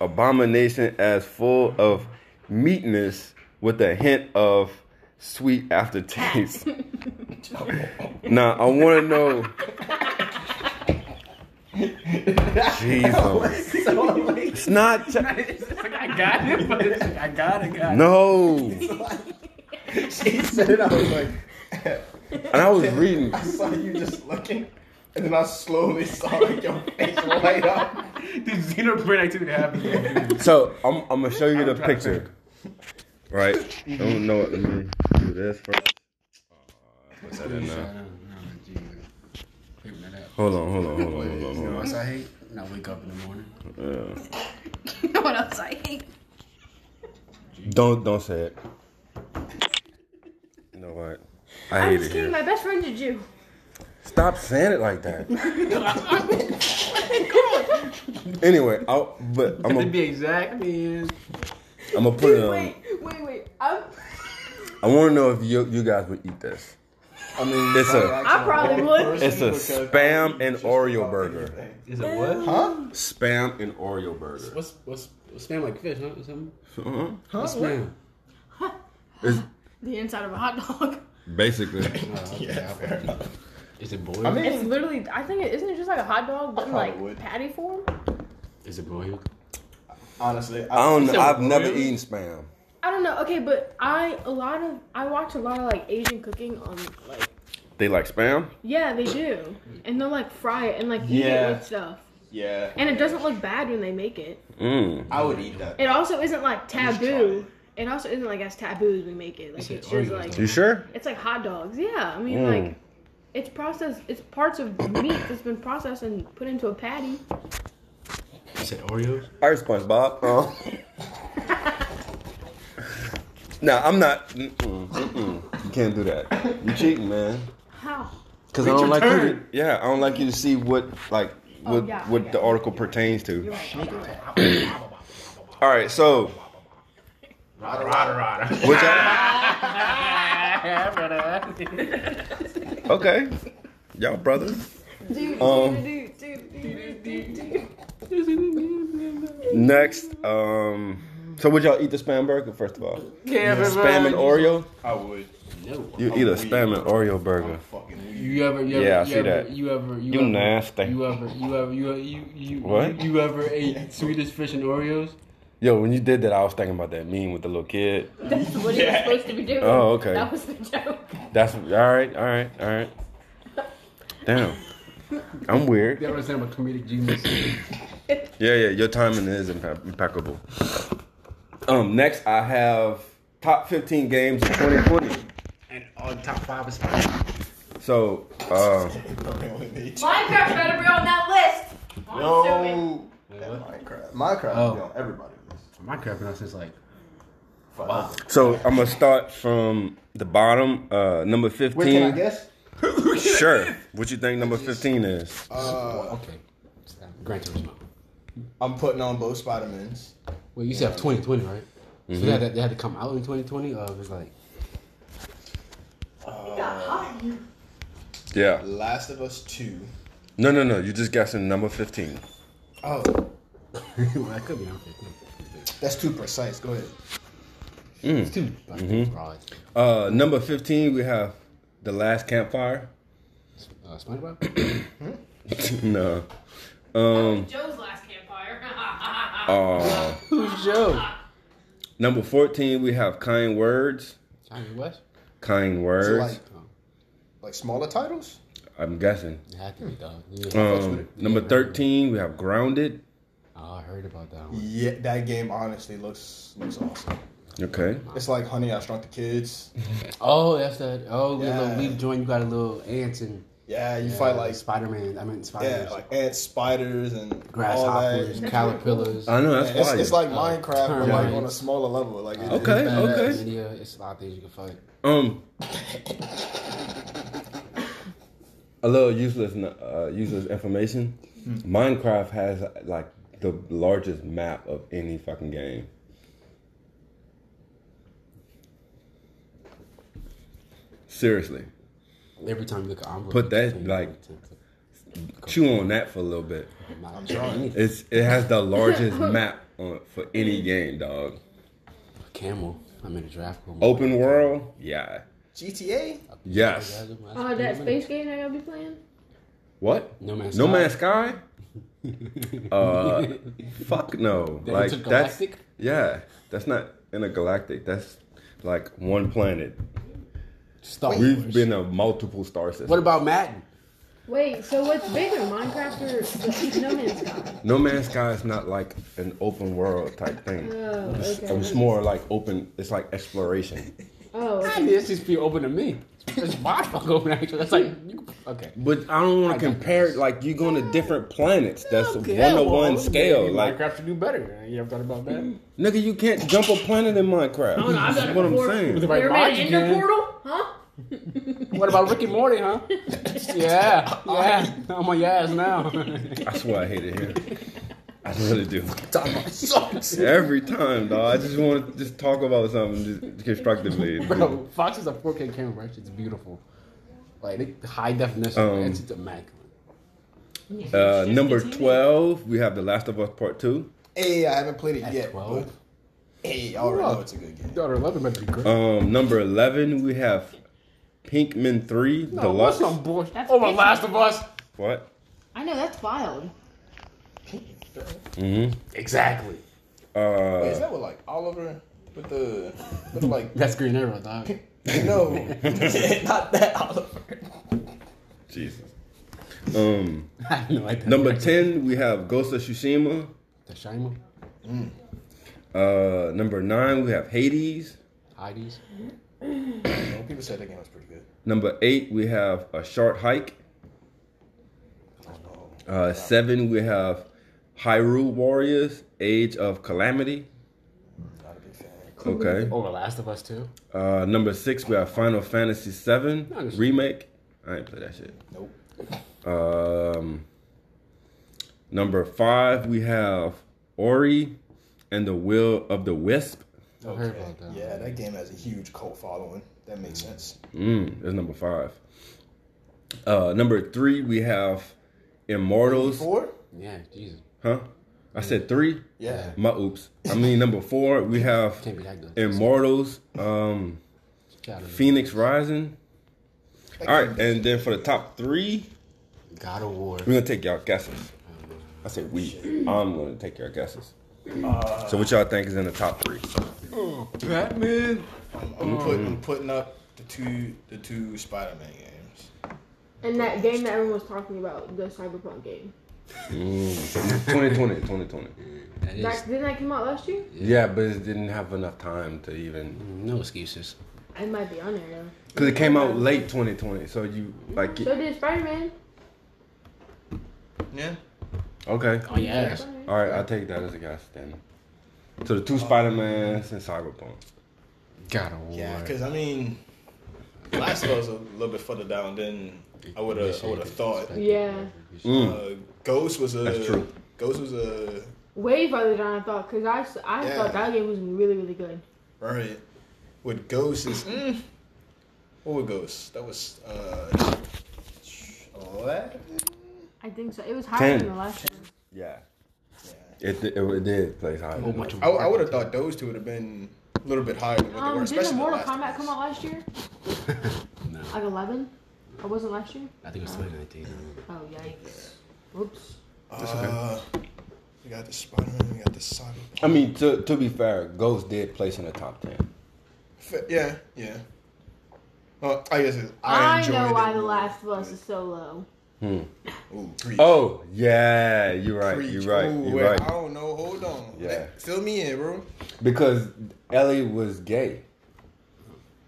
abomination as full of meatness with a hint of sweet aftertaste. now I want to know. Jesus, it's not. Chi- It's I got it, but it's like I got it, got it. no. She said it, I was like, And I was reading. I saw you just looking, and then I slowly saw like your face light up. The xenobrain activity happens. So I'm, I'm gonna show you the picture. Right? I don't know what. Let me do this first. Uh, put that in there. Hold on, hold on, hold on, hold on, You know what else I hate? When I wake up in the morning. Yeah. You know what else I hate? Don't don't say it. You know what? I I'm hate just it kidding. here. My best friend's a Jew. Stop saying it like that. anyway, I'll, but I'm gonna be exact, man. I'm gonna put it on. Wait, wait, wait. I'm, I want to know if you you guys would eat this. I mean, It's a- I probably would. It's a spam and Oreo burger. Is it what? Huh? Spam and Oreo burger. What's what's what's spam like fish, huh? Or something? Uh-huh. What's spam? It's The inside of a hot dog. basically. Yeah, fair enough. Is it boiled? I mean- It's literally, I think it isn't it just like a hot dog, but in like would. patty form. is it boiled? Honestly, I don't know. I've never eaten spam. I don't know. Okay, but I a lot of I watch a lot of like Asian cooking on like They like spam. yeah they do, and they'll like fry it and like eat Yeah. it with stuff, Yeah, and it doesn't look bad when they make it. Mm. I would eat that. It also isn't like taboo. It also isn't like as taboo as we make it. Like said it's just like You sure? it's like hot dogs. Yeah, I mean Mm. like it's processed. It's parts of meat that's been processed and put into a patty. You said Oreos? I heard Bob. Oh. Uh-huh. no, I'm not. Mm-mm, mm-mm. You can't do that. You cheating, man. How? Because I don't your like you. To, yeah, I don't like you to see what like Oh, what yeah, what yeah. the article pertains to. You're right. You're right. All right, so Rada, rada, rada. what y'all? Okay, y'all brothers. Um. Next, um, so would y'all eat the spam burger first of all? Yeah, Spam and Oreo. I would. No. You eat a spam and Oreo burger. You ever, you ever, Yeah, I you see ever, that. You ever, you, You ever, nasty. You ever, you ever, you, you, you, What? You, ever ate Swedish fish and Oreos? Yo, when you did that, I was thinking about that meme with the little kid. That's what he was supposed to be doing. Oh, okay. That was the joke. That's all right, all right, all right. Damn, I'm weird. You ever understand what comedic genius? is? Yeah, yeah, your timing is impe- impeccable. Um, next I have top 15 games of 2020. and all the top five is fine. So, uh, Minecraft better be on that list. I'm assuming. Minecraft. Minecraft Oh. will be on everybody's list. Minecraft been out since like Wow. So I'm gonna start from the bottom. Uh, number fifteen. Wait, can I guess? Sure. What you think number fifteen is? Uh, okay. Gran Turismo. I'm putting on both Spider Mans. Well, you said 2020, right? So Mm-hmm. they had, to, they had to come out in 2020, or it was like Yeah. Last of Us Two. No, no, no. You just guessing number fifteen. Oh, well, that could be on 15. That's too precise. Go ahead. It's too like, Mm-hmm. broad. Uh, number fifteen, we have the last campfire. Uh, SpongeBob. no. Um. Joe's last campfire. Uh, Who's Joe? number fourteen, we have kind words. Johnny West. Kind words. like, like smaller titles. I'm guessing. It had to be dog. Yeah. Um, number thirteen, we have grounded. Oh, I heard about that one. Yeah, that game honestly looks looks awesome. Okay. It's like Honey, I Shrunk the Kids. Oh, that's that. Oh, yeah. Yeah. little leaf joint. You got a little ants and Yeah, you fight like Spider Man. I mean, Spider yeah, Man. like ants, spiders, and grasshoppers, All that. caterpillars. I know that's Yeah, it's, it's like Uh, Minecraft, but like on a smaller level. Like it, Okay, it's okay. badass. Media, it's a lot of things you can fight. Um, a little useless, uh, useless information. Minecraft has like the largest map of any fucking game. Seriously, Every time you look at envelope, Put that, like, to- to- chew on that for a little bit. I'm trying. It's it has the largest map on for any game, dog. Camel. I'm in a draft. room. Open world, yeah, GTA. yes. Oh, that space game that y'all be playing? What? No Man's No Sky. Man's Sky? uh, fuck no. The like that's yeah, that's not intergalactic. That's like one planet. Star We've been a multiple star system. What about Madden? Wait, so what's bigger, Minecraft or No Man's Sky? no Man's Sky is not like an open world type thing. Oh, It's, it's more like open. It's like exploration. Oh, I okay. mean, it's just be open to me. It's my fuck open actually. That's like you, okay. But I don't want to compare it. Like you're going to different planets. That's Okay, one to one scale. maybe Like Minecraft to do better. You ever thought about that? nigga, you can't jump a planet in Minecraft. Oh, no, I've That's done what I'm before. saying. With the right You ever made mind, an you ender can. portal? Huh? What about Rick and Morty, huh? yeah, yeah. I'm on your ass now. That's why I hate it here. I just really do. Talking about sucks. Every time, dog. I just want to just talk about something just constructively. Bro, Fox is a 4K camera. Right? It's beautiful. Like high definition. Um, it's just immaculate. Uh, number 12, we have The Last of Us Part 2. Hey, I haven't played it At yet. 12? But hey, I already know it's a good game. Daughter 11 better be great. Um, number 11, we have Pikmin 3 no, Deluxe. what's some bullshit? That's Oh, my picture. Last of Us. What? I know, that's wild. Mm-hmm. Exactly. Wait, is Uh, that what like Oliver with the with the, like That's Green Arrow, dog. no, not that Oliver. Jesus. Um, have no idea. number 10, we have Ghost of Tsushima. The Shima. Uh, number 9, we have Hades. Heidi's. No, people said that game was pretty good. Number 8, we have A Short Hike. Oh. Uh, 7, we have Hyrule Warriors Age of Calamity. Not a big fan. Okay. Over Last of Us too. Uh, number six, we have Final Fantasy VII Nice. remake. I ain't play that shit. Nope. Um, number five, we have Ori and the Will of the Wisp. I heard about that. Yeah, that game has a huge cult following. That makes sense. Mm, that's number five. Uh, number three, we have Immortals. Four? Yeah, Jesus. Huh? I said three. Yeah. My oops. I mean number four, we have Can't be that good. Immortals. Um, Shout out to Fenyx Rising. All right, and then for the top three, God of War. We're gonna take y'all guesses. I said we. I'm gonna take your guesses. so what y'all think is in the top three? Batman. I'm, putting I'm putting up the two the two Spider-Man games. And that game that everyone was talking about, the Cyberpunk game. Mm. 2020, 2020. That is That, didn't that come out last year? Yeah, but it didn't have enough time to even. Mm, no excuses. It might be on there though. Cause it came out late 2020, so you like. So did Spider Man. Yeah. Okay. On your ass. All right, I'll take that as a guess then. So the two oh. Spider Mans and Cyberpunk. God of War. Yeah, because I mean, Last of Us a little bit further down than I would have. I would have thought. Yeah. Mm. Uh, Ghost was a. That's true. Ghost was a. Way further than I thought, because I Yeah. thought that game was really, really good. Right. With Ghost is. Mm, what was Ghost? That was. Uh, eleven? I think so. It was higher Ten. than the last one. Yeah. Yeah. It, it, it did place high. A whole bunch of I, I would have thought those two would have been a little bit higher than what they Um, were, didn't especially the Mortal Kombat ones. come out last year? No, Like 11? Or wasn't last year? I think it was 2019. Oh, yikes. Whoops. Uh, we got the Spider Man. We got the Cyberpunk. I mean, to to be fair, Ghost did place in the top ten. Fa- Yeah, yeah. Well, I guess it, I, I, enjoyed know it why The. Last of Us is so low. Hmm. Ooh. Oh yeah, you're right. Preach. You're right. Ooh, You're wait, right. I don't know. Hold on. Yeah. Let- fill me in, bro. Because Ellie was gay.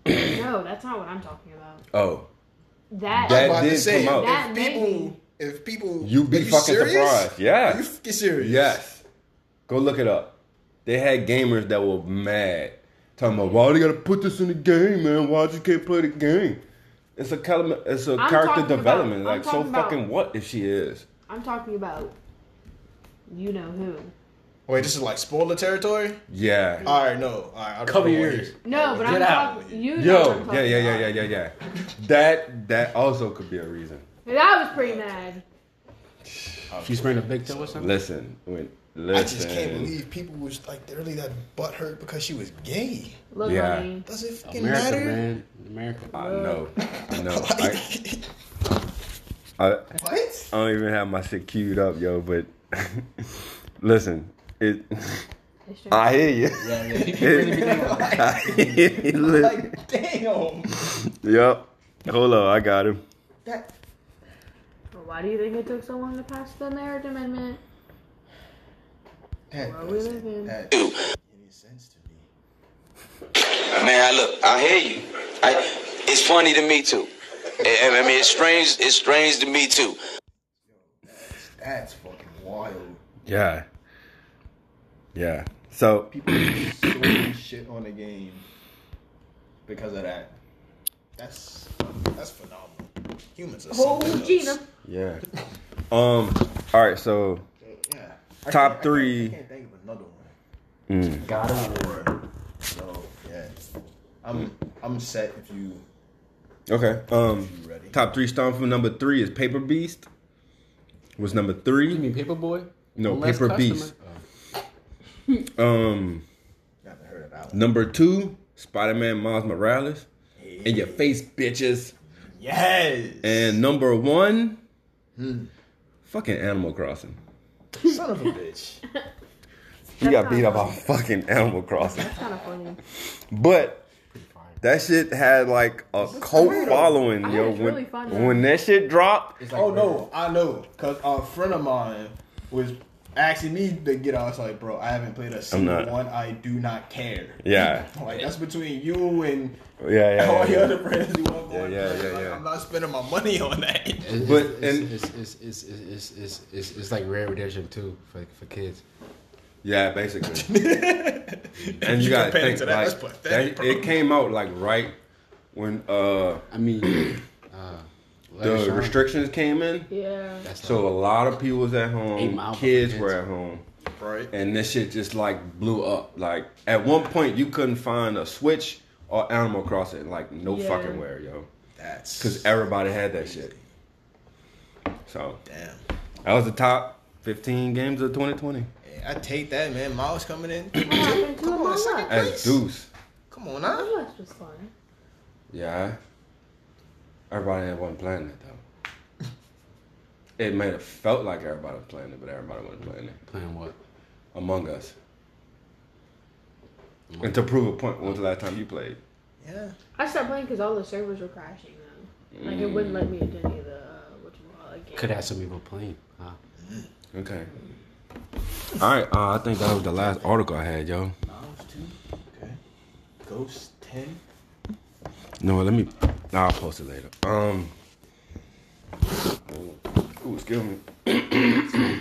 no, that's not what I'm talking about. Oh, That, That I'm about to did say, come out. That if people, me- if people, You be are fucking serious? surprised. Yeah. You fucking serious? yes. Go look it up. They had gamers that were mad, talking about why they gotta put this in the game, man. Why you can't play the game? It's a cal- it's a I'm character talking about- development. Like so about- fucking what if she is? I'm talking about you know who. Wait, this is like spoiler territory. Yeah. All right, no. All right, I don't Cover know your ears. No, but Get I'm out. talking. You know what Yo, I'm yeah, talking yeah, yeah, about. yeah, yeah, yeah. That that also could be a reason. That was pretty mad. She spraying a big toe or something? Listen, when I just can't believe people was like really that butthurt because she was gay. Look, Yeah. honey. Does it fucking America, matter? man. America. I know, I know. I, Like, I, what? I don't even have my shit queued up, yo. But listen, it. I hear you. Yeah, yeah. People really be thinking I hear you. Like, damn. Yep. Hold on, I got him. That, Well, why do you think it took so long to pass the marriage amendment? that Where we doesn't live in. that doesn't make any sense to me. Man, look, I hear you. I, it's funny to me too. I, I mean, it's strange. It's strange to me too. That's fucking wild. Yeah. Yeah. So People throwing shit on the game because of that. That's that's phenomenal. Humans are Oh, something. Gina. yeah. Um. All right. So Yeah. I Top can't- I can't- three. I can't think of another one. mm, God of War. So yeah, I'm I'm set if you okay. Um. you ready. Top three stomp from number three is Paper Beast. Was number three. You mean Paper Boy? No, less Paper customer? Beast. Um. Never heard of that one. Number two, Spider Man Miles Morales. In your face, bitches. Yes. And number one, fucking Animal Crossing. son of a bitch. He got beat up on fucking Animal Crossing. That's kind of funny. But that shit had like a cult following, yo. heard When, really when that shit dropped, It's like Oh no, I know, cause a friend of mine was asking me to get out. I was like, bro, I haven't played a single not. one. I do not care. yeah, Like that's between you and yeah, yeah. all yeah, your yeah. other friends who want Yeah, yeah, yeah, like, yeah. I'm not spending my money on that. It's, But- it's, and- it's, it's, it's, it's, it's, it's, it's, it's like Rare Redemption too for, for kids. Yeah, basically. and you, You gotta think to that, like that's pathetic, that, it came out like right when uh I mean, uh, Let It the Shine. restrictions came in. Yeah. That's So a lot of people was at home, Mile for kids kids. were at home. Right. and this shit just like blew up. Like at one point, you couldn't find a Switch or Animal Crossing, like no Yeah. fucking where, yo, That's because everybody had that shit. So damn. that was the top 15 games of 2020 Yeah, I take that, man. Miles coming in. What happened to Come on, Among second Us? as. Deuce. Come on, now. Among Us. Yeah, everybody wasn't playing it though. It may have felt like everybody was playing it, but everybody wasn't playing it. Playing what? Among Us. And to prove a point, when was the last time you played? Yeah. I stopped playing because all the servers were crashing though. Like it wouldn't let me into any of the uh, what you call it. Could have some people playing. Huh? Okay. All right, uh, I think that was the last article I had, yo. Miles two. Okay. Ghost ten. No, let me. Nah, I'll post it later. Um. Ooh, excuse me.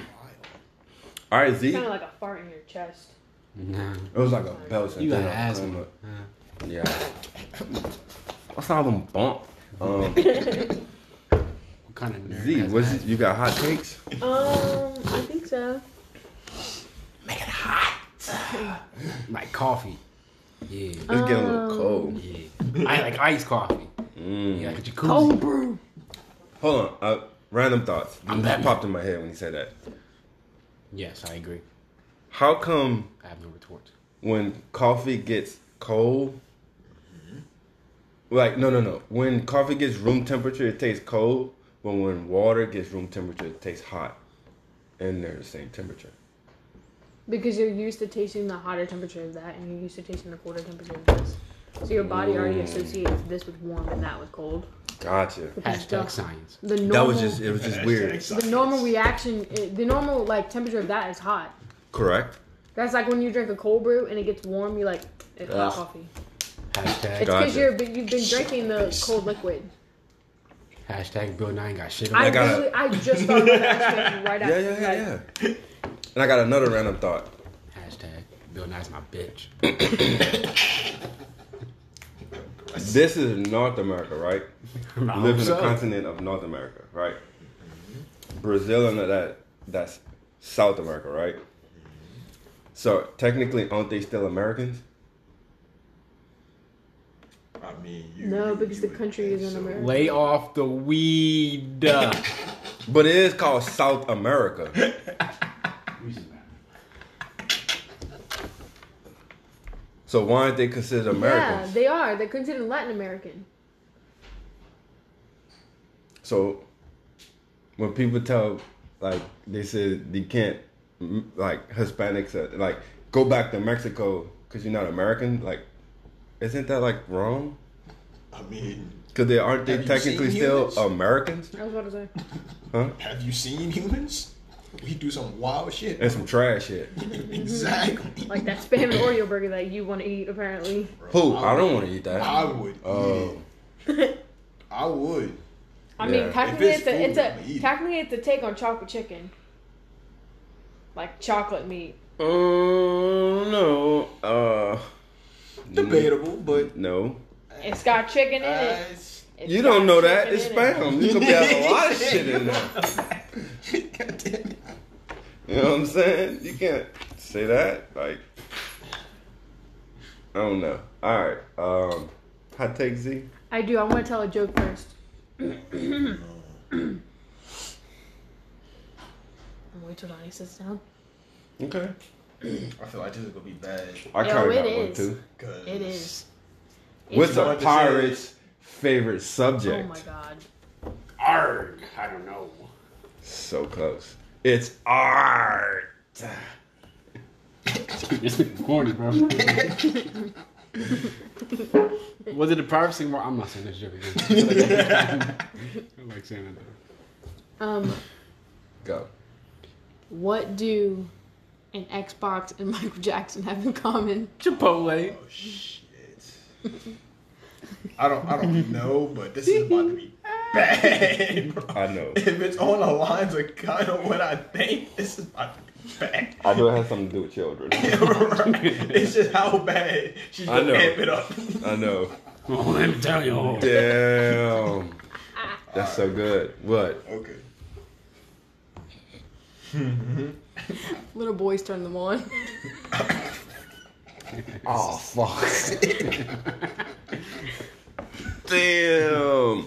All right, Z. Kind of like a fart in your chest. Nah. It was like a belt. You got thing. asthma. Yeah. What's all them bump? Um, What kind of nerd Z, has what's asthma? you got hot takes? Um, I think so. Make it hot. like coffee. Yeah. It's getting a Um, little cold. Yeah. I like iced coffee. Mm. Yeah, like a jacuzzi. Cold brew. Hold on. Uh, random thoughts. I'm That popped in my head when you said that. Yes, I agree. How come I have no retort. when coffee gets cold, like no, no, no. When coffee gets room temperature, it tastes cold. But when water gets room temperature, it tastes hot, and they're the same temperature. Because you're used to tasting the hotter temperature of that, and you're used to tasting the colder temperature of this. So your body already associates this with warm and that with cold. Gotcha. Hashtag the, science. the normal, That was just it was just weird. the normal reaction, eh, the normal like temperature of that is hot. Correct. That's like when you drink a cold brew and it gets warm, you like it's hot coffee. Hashtag It's because Gotcha. you're but you've been drinking the cold liquid. hashtag Bill Nye ain't got shit on I I gotta- literally, I just thought about that right Yeah, after. yeah, yeah, like, yeah. And I got another random thought. Hashtag Bill Nye's my bitch. This is North America, right? I live in so. the continent of North America, right? Brazil and that that's South America, right? So technically, aren't they still Americans? I mean, you, No, you- because you the country is in. America. Lay off the weed. But it is called South America. So why aren't they considered Yeah, they are. They're considered Latin American. So when people tell, like, they said they can't, like, Hispanics, uh, like, go back to Mexico because you're not American, like, isn't that, like, wrong? I mean, Because they aren't they technically still humans? Americans? I was about to say. Huh? have you seen humans? We do some wild shit. And some trash shit. exactly. Like that spam and Oreo burger that you want to eat, apparently. Who? I don't want to eat that. I would. Oh. eat. I would. I Yeah. mean, technically, If it's, it's a, it's food, I'ma a technically it's a take on chocolate chicken, like chocolate meat. Oh no. Uh. Debatable, but No. It's got chicken in uh, it. it's- It's You don't know that. It's in it. spam. You could be having a lot of shit in there. God damn it. You know what I'm saying? You can't say that. Like, I don't know. All right. Um, hot take Z. I do. I want to tell a joke first. I'll wait till Donnie sits down. Okay. I feel like this is gonna be bad. I Yo, kind of it got one is. too. Cause It is. What's It's- a pirate's favorite subject? Oh my god. Arg. I don't know. So close. It's art. This nigga corny, bro. Was it a pirate sing more? I'm not saying this joke again. I like saying it though. Um, Go. what do an Xbox and Michael Jackson have in common? Chipotle. Oh shit. I don't I don't know, but this is about to be bad. Bro. I know. If it's on the lines of kind of what I think, this is my to be bad. I do have something to do with children. it's just how bad she's I gonna know. amp it up. I know. Oh, let me tell you. Damn. That's so good. What? Okay. Little boys turn them on. Oh fuck. Damn.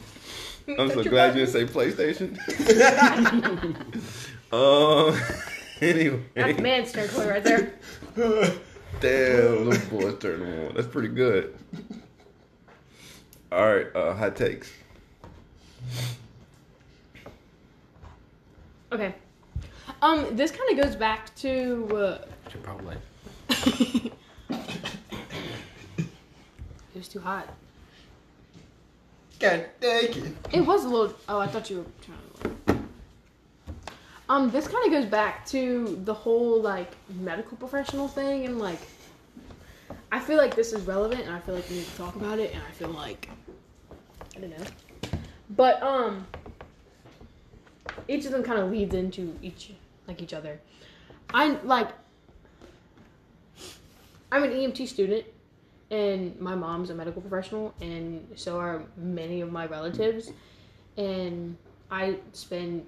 I'm so Touch glad you didn't say PlayStation. um. Anyway. That's man's territory right there. Damn, those boys turned them on. That's pretty good. All right, uh, hot takes. Okay. Um, this kind of goes back to uh, Chipotle. it was too hot. God dang it. It was a little. Oh, I thought you were trying to. Um, this kind of goes back to the whole like medical professional thing, and like, I feel like this is relevant, and I feel like we need to talk about it, and I feel like, I don't know, but um, each of them kind of leads into each like each other. I like. I'm an EMT student, and my mom's a medical professional, and so are many of my relatives. And I spend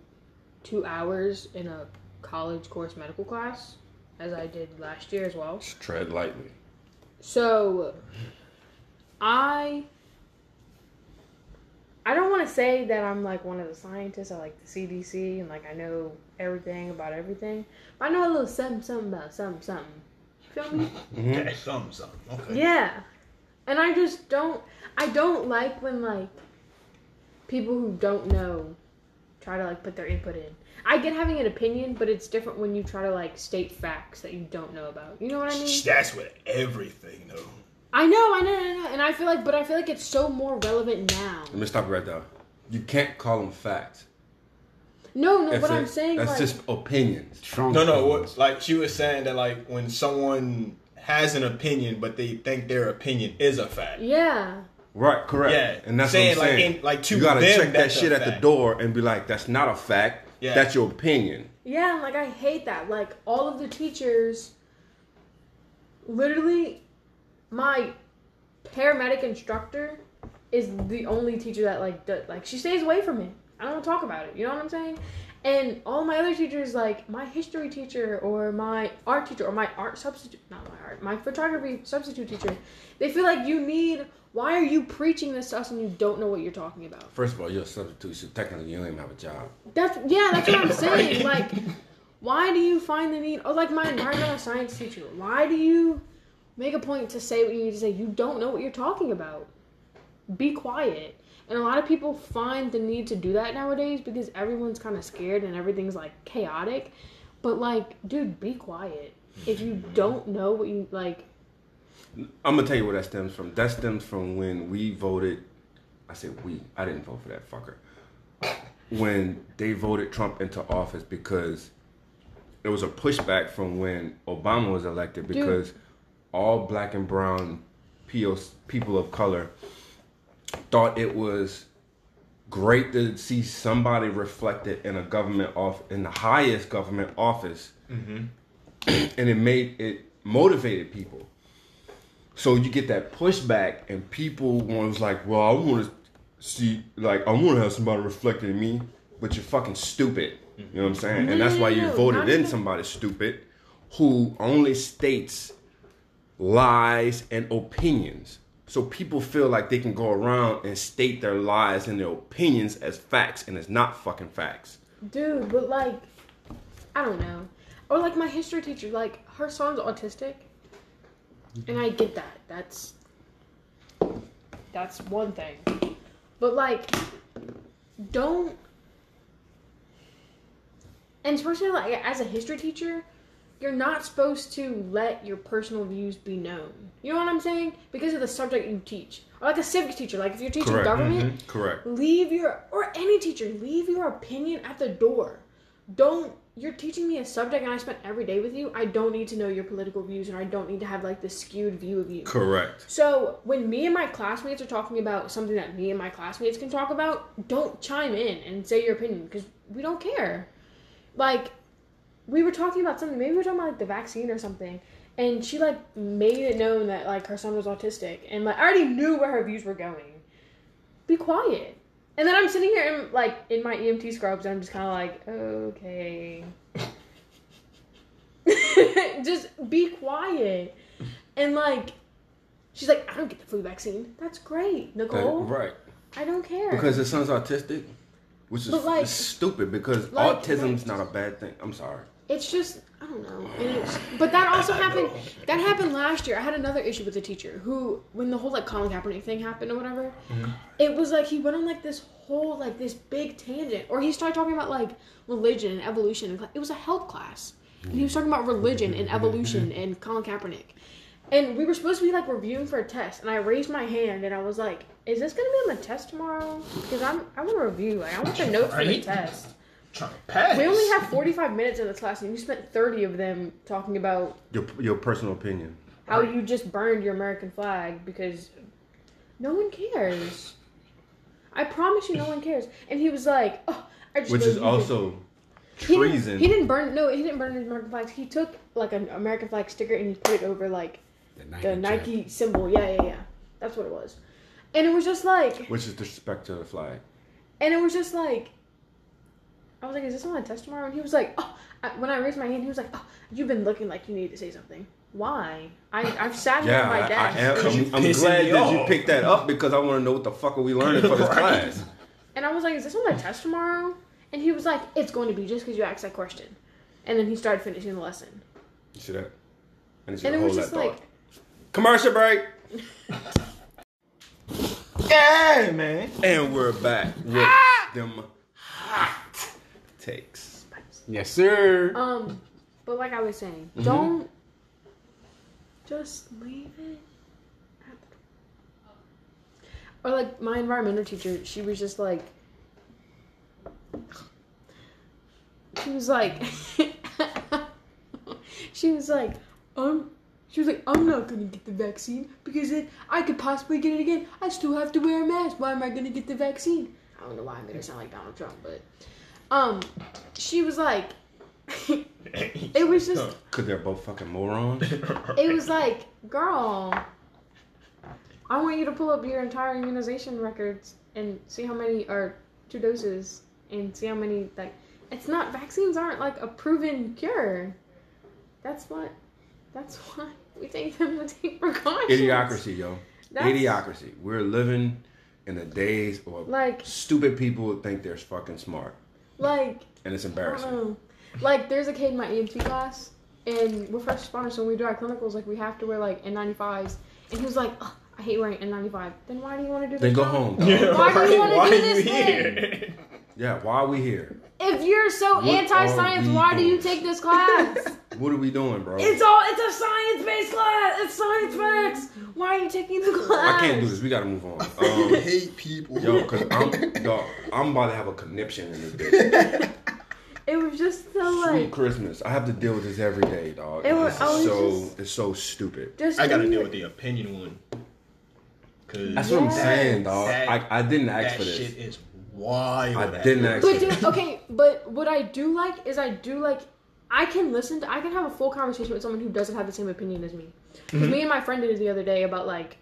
two hours in a college course medical class, as I did last year as well. Just tread lightly. So, I I don't want to say that I'm like one of the scientists. I like the CDC and like I know everything about everything. But I know a little something, something about something, something. You feel me? Mm-hmm. Okay, something, something. Okay. yeah. And I just don't. I don't like when like people who don't know try to like put their input in. I get having an opinion, but it's different when you try to like state facts that you don't know about. You know what I mean? That's with everything, though. I know, I know, I know, and I feel like, but I feel like it's so more relevant now. Let me stop you right there. You can't call them facts. No, no, That's what it. I'm saying, That's like, just opinions. Strong No, no. What, like she was saying that, like when someone has an opinion, but they think their opinion is a fact. yeah, Right, correct. Yeah, and that's saying, what I'm like, saying. in- like, to you gotta them, check that shit at the door and be like, "That's not a fact. Yeah. That's your opinion." yeah, and, like I hate that. Like all of the teachers, literally, my paramedic instructor is the only teacher that like does, like she stays away from it. I don't talk about it. You know what I'm saying? And all my other teachers, like my history teacher or my art teacher or my art substitute, not my art, my photography substitute teacher, they feel like you need. Why are you preaching this to us and you don't know what you're talking about? First of all, you're a substitute, so technically you don't even have a job. That's yeah, that's what I'm saying. Like, why do you find the need? Or like my environmental science teacher, why do you make a point to say what you need to say? You don't know what you're talking about. Be quiet. And a lot of people find the need to do that nowadays because everyone's kind of scared and everything's like chaotic. But like, dude, be quiet. If you mm-hmm. don't know what you like, I'm gonna tell you where that stems from. That stems from when we voted. I said we. I didn't vote for that fucker. When they voted Trump into office because there was a pushback from when Obama was elected because all black and brown people of color thought it was great to see somebody reflected in a government off in the highest government office mm-hmm. and it made it motivated people so you get that pushback, and people was like, "Well, I want to see, like, I want to have somebody reflected in me," but you're fucking stupid. You know what I'm saying? And that's why you No, voted in somebody stupid who only states lies and opinions. So people feel like they can go around and state their lies and their opinions as facts, and it's not fucking facts. dude, but like, I don't know. Or like my history teacher, like her son's autistic, and I get that. That's that's one thing. But like, don't. And especially like as a history teacher, you're not supposed to let your personal views be known. You know what I'm saying? Because of the subject you teach. Or like a civics teacher, like if you're teaching government, Mhm. Correct. leave your or any teacher leave your opinion at the door don't you're teaching me a subject and i spent every day with you i don't need to know your political views and i don't need to have like this skewed view of you Correct. so when me and my classmates are talking about something that me and my classmates can talk about don't chime in and say your opinion because we don't care like we were talking about something maybe we were talking about like the vaccine or something and she like made it known that like her son was autistic and like i already knew where her views were going. Be quiet. And then i'm sitting here in like in my emt scrubs and i'm just kind of like okay. Just be quiet. And like she's like i don't get the flu vaccine. That's great That- nicole right. i don't care. Because his son's autistic, which is like- stupid because like- autism's not a bad thing. I'm sorry. It's just I don't know. And it's, but that also happened. That happened last year. I had another issue with a teacher who, when the whole like Colin Kaepernick thing happened or whatever, it was like he went on like this whole like this big tangent, or he started talking about like religion and evolution. And it was a health class, and he was talking about religion and evolution and Colin Kaepernick. And we were supposed to be like reviewing for a test, and I raised my hand and I was like, "Is this gonna be on the test tomorrow? Because I'm I want to review. Like I want the notes for the test." Trying to pass. We only have 45 minutes in this class, and you spent 30 of them talking about Your your personal opinion. how you just burned your American flag because no one cares. I promise you, no one cares. And he was like, "Oh, I just Which know is you also He didn't, treason. he didn't burn. No, he didn't burn his American flags. He took like an American flag sticker and he put it over like the check. Nike symbol. Yeah, yeah, yeah. That's what it was. And it was just like, Which is disrespect to the flag. and it was just like, I was like, is this on a test tomorrow? And he was like, oh. I, when I raised my hand, he was like, oh, you've been looking like you need to say something. Why? I I've sat here Yeah, at my I, I desk. am. I'm, I'm glad me that you picked that up because I want to know what the fuck are we learning for this class. And I was like, is this on the test tomorrow? And he was like, it's going to be just because you asked that question. And then he started finishing the lesson. You see that? I need you And to it was just like, thought. Commercial break. Yeah, man. And we're back with Ah! them hot takes. Yes, sir. um, but like I was saying, Mm-hmm. don't just leave it. at the- Or like my environmental teacher, she was just like, she was like, she was like, um, she was like, I'm not gonna get the vaccine because then I could possibly get it again. I still have to wear a mask. Why am I gonna get the vaccine? I don't know why I'm gonna sound like Donald Trump, but um, she was like, it was just, Because they're both fucking morons. it was like, girl, I want you to pull up your entire immunization records and see how many are two doses and see how many like it's not vaccines aren't like a proven cure. That's what that's why we take them to take precautions. Idiocracy, yo. That's- Idiocracy. We're living in the days where Like stupid people think they're fucking smart. like And it's embarrassing. know. Like there's a kid in my EMT class and we're first responders, so when we do our clinicals, like we have to wear like N95s, and he was like, "Ugh, I hate wearing N95. Then why do you want to do this? Then go job? home. Yeah, Why do you wanna Why do are this you here? Yeah, why are we here? If you're so What anti-science, why do you take this class? What are we doing, bro? it's all it's a science-based class. It's science facts. Why are you taking the class? I can't do this. We gotta move on. I Um, hate people. yo, cause I'm, yo, I'm about to have a conniption in this bitch. It was just so Sweet like Christmas. I have to deal with this every day, dog. It was- this I is was so just- it's so stupid. just. I gotta deal with the opinion one. Cause That's what I'm saying, dog. That- I, I didn't ask that for this. shit is wild. I didn't ask But for dude, this. okay, but what I do like is I do like I can listen to I can have a full conversation with someone who doesn't have the same opinion as me. 'Cause mm-hmm. me and my friend did it the other day about like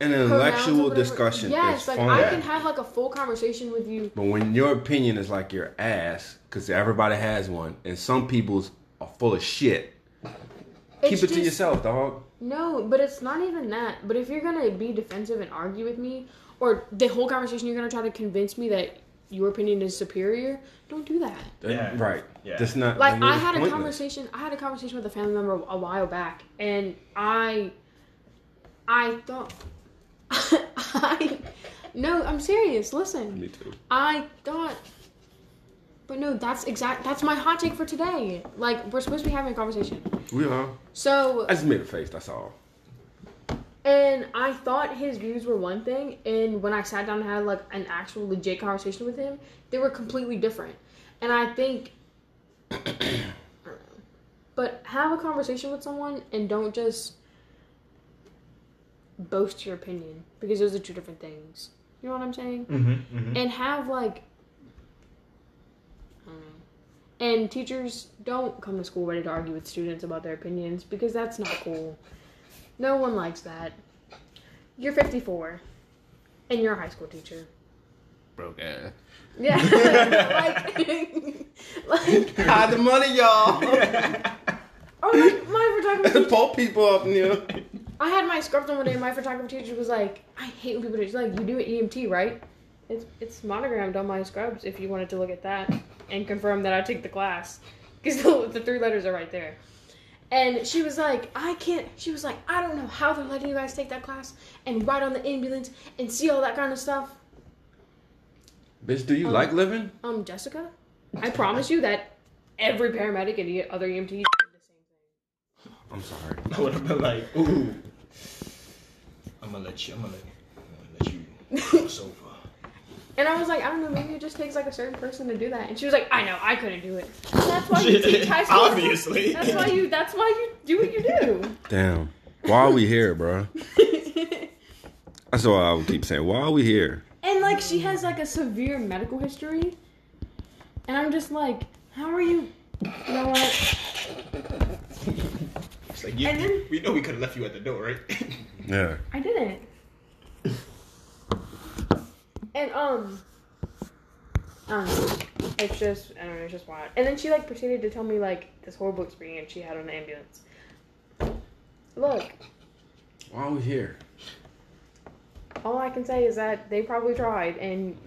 An intellectual discussion Yes, is like fun. I can have like a full conversation with you. But when your opinion is like your ass, because everybody has one, and some people's are full of shit, It's keep it to just- yourself, dog. No, but it's not even that. But if you're gonna be defensive and argue with me, or the whole conversation you're gonna try to convince me that your opinion is superior, don't do that. Yeah. Right. Yeah. That's not Like I it's had a conversation. I had a conversation with a family member a while back, and I, I thought, I, no, I'm serious. Listen, Me too. I thought, but no, that's exact. That's my hot take for today. Like we're supposed to be having a conversation. We are. So I just made a face. That's all. And I thought his views were one thing, and when I sat down and had like an actual legit conversation with him, they were completely different. And I think, I know. but have a conversation with someone and don't just boast your opinion because those are two different things. You know what I'm saying? Mm-hmm, mm-hmm. And have like, I don't know. and teachers don't come to school ready to argue with students about their opinions because that's not cool. No one likes that. You're 54, and you're a high school teacher. Broke ass. Yeah, like, like, Hide the money, y'all. oh, like my photography. teacher- Pull people up near. I had my script on one day. and My photography teacher was like, "I hate when people do." Like, "You do it EMT, right?" It's it's monogrammed on my scrubs. If you wanted to look at that and confirm that I took the class, because the, the three letters are right there. And she was like, "I can't." She was like, "I don't know how they're letting you guys take that class and ride on the ambulance and see all that kind of stuff." Bitch, do you like living? Um, Jessica, I promise you that every paramedic and the other EMT did the same thing. I'm sorry. I would have been like, ooh. I'm gonna let you. I'm gonna let, I'm gonna let you cross over. And I was like, I don't know, maybe it just takes like a certain person to do that. And she was like, I know, I couldn't do it. That's why you teach high school. Obviously. That's why you. That's why you do what you do. Damn. Why are we here, bro? That's what I would keep saying. Why are we here? and like, she has like a severe medical history. And I'm just like, How are you? You know what? It's like, you, And then- we know we could have left you at the door, right? Yeah. I didn't. And um, I. It's just I don't know. It's just wild. And then she like proceeded to tell me like this horrible experience she had on the ambulance. Look, Why are we here? all I can say is that they probably tried, and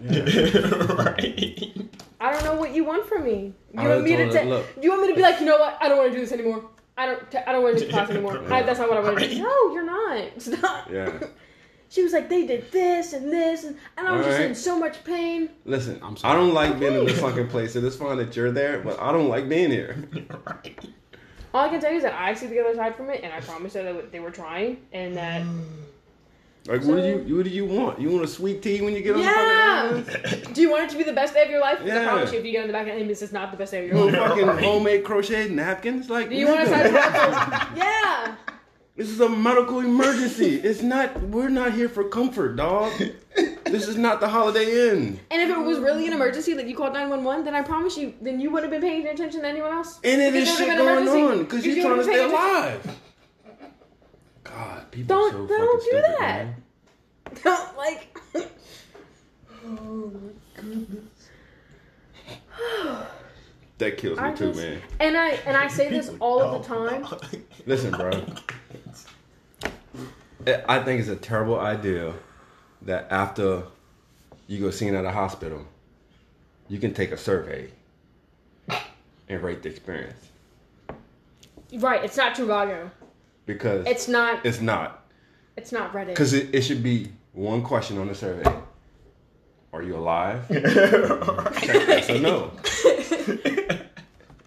right. I don't know what you want from me. You I want me to told ta- look. Do you want me to be like, you know what? I don't want to do this anymore. I don't. I I don't want to do class anymore. I, that's not what I want to do. No, you're not. Stop. Yeah. She was like, they did this and this, and, and I was just Alright. in so much pain. Listen, I'm sorry. I don't like being in this fucking place. It is fine that you're there, but I don't like being here. right. All I can tell you is that I see the other side from it, and I promise you that they were trying, and that Like, what do you what do you want? You want a sweet tea when you get on yeah. the fucking ambulance? Do you want it to be the best day of your life? Because I Yeah. promise you, if you get on the back of the ambulance, it's not the best day of your You life. want fucking homemade crocheted napkins? Like, Do you want to nigga, try Yeah. This is a medical emergency. It's not. We're not here for comfort, dog. This is not the Holiday Inn. And if it was really an emergency that you called 911, then I promise you, then you wouldn't have been paying attention to anyone else. And it Because is there shit would've been going an emergency. on because Because you're you trying to would've stay been paying alive. God, people Don't- are so don't fucking do stupid, that. man. Don't like. Oh my goodness. that kills me I too, just- man. And I and I say this all of the time. Listen, bro. I- I think it's a terrible idea that after you go seen at a hospital, you can take a survey and rate the experience Right, it's not Trivago. because It's not. it's not It's not Reddit. because it, it should be one question on the survey: Are you alive? Check yes or no.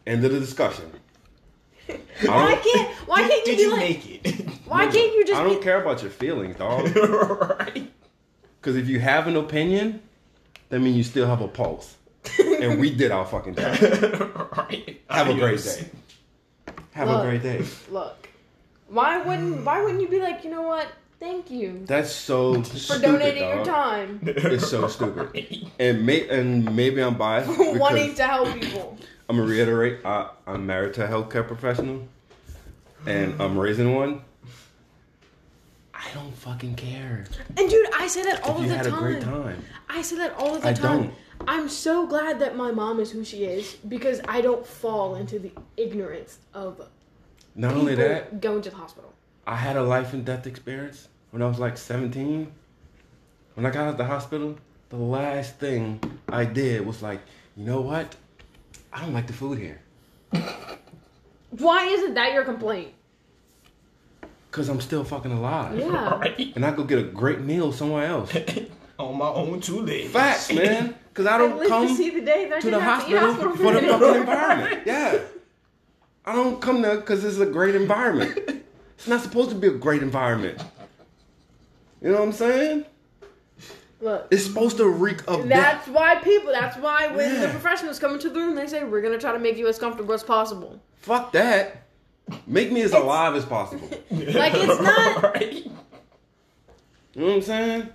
End of the discussion. Why can't? Why can't you Did be you like? make it? Why can't you just? I don't be, care about your feelings, dog. right. Because if you have an opinion, that means you still have a pulse. and we did our fucking job. right. Have a great day. Have Look. a great day. Look, why wouldn't? Why wouldn't you be like? You know what? Thank you That's so for stupid, donating dog. your time, It's so stupid. And may and maybe I'm biased wanting to help people. I'm gonna reiterate. I, I'm married to a healthcare professional, and I'm raising one. I don't fucking care. And dude, I say that all If of you the had time. a great time, I say that all of the I time. don't. I'm so glad that my mom is who she is because I don't fall into the ignorance of not people only that, going to the hospital. I had a life and death experience when I was like 17. When I got out of the hospital, the last thing I did was like, you know what? I don't like the food here. Why isn't that your complaint? Cause I'm still fucking alive. Yeah. Right. And I go get a great meal somewhere else. On my own two legs. Facts, man. Cause I I don't live come to see the day that I to didn't the have to hospital hospital for the fucking environment. Yeah. I don't come there because it's a great environment. It's not supposed to be a great environment. You know what I'm saying? Look, It's supposed to reek of death. that's why people. That's why when the professionals come into the room, they say we're gonna try to make you as comfortable as possible. Fuck that. Make me as alive as possible. Like it's not. right. You know what I'm saying?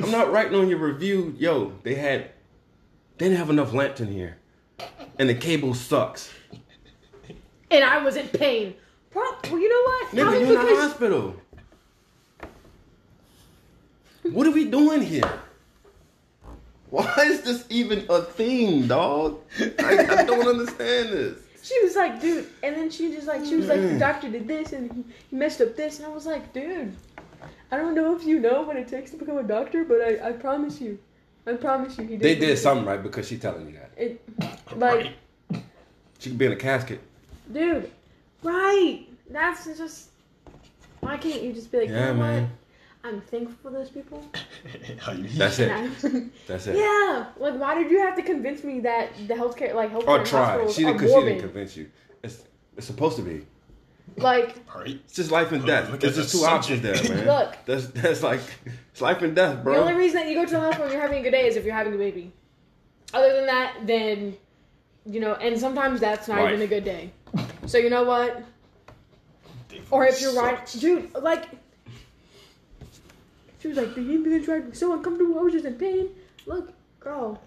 I'm not writing on your review, yo, they had they didn't have enough lamps in here. And the cable sucks. And I was in pain. Pro- well, you know what? Nigga, you're in the hospital. What are we doing here? Why is this even a thing, dog? I, I don't understand this. She was like, dude, and then she just like, she was like, the Mm. doctor did this and he- he messed up this, and I was like, dude, I don't know if you know what it takes to become a doctor, but I, I promise you, I promise you, he did. They did something right because she's telling me that. It, like, She could be in a casket. dude, right? That's just. Why can't you just be like, Yeah, you know man. what? I'm thankful for those people. That's it. And That's it. yeah, like, why did you have to convince me that the healthcare, like, healthcare Or in try. She didn't because she didn't convince you. It's it's supposed to be. Like, Right. It's just life and death. Look There's just the two options there, man. Look. That's that's like it's life and death, bro. The only reason that you go to the hospital and you're having a good day is if you're having a baby. Other than that, then you know, and sometimes that's not Life. even a good day. So you know what? Or if you're right, dude, like she was like, the ambulance ride was so uncomfortable. I was just in pain. Look, girl,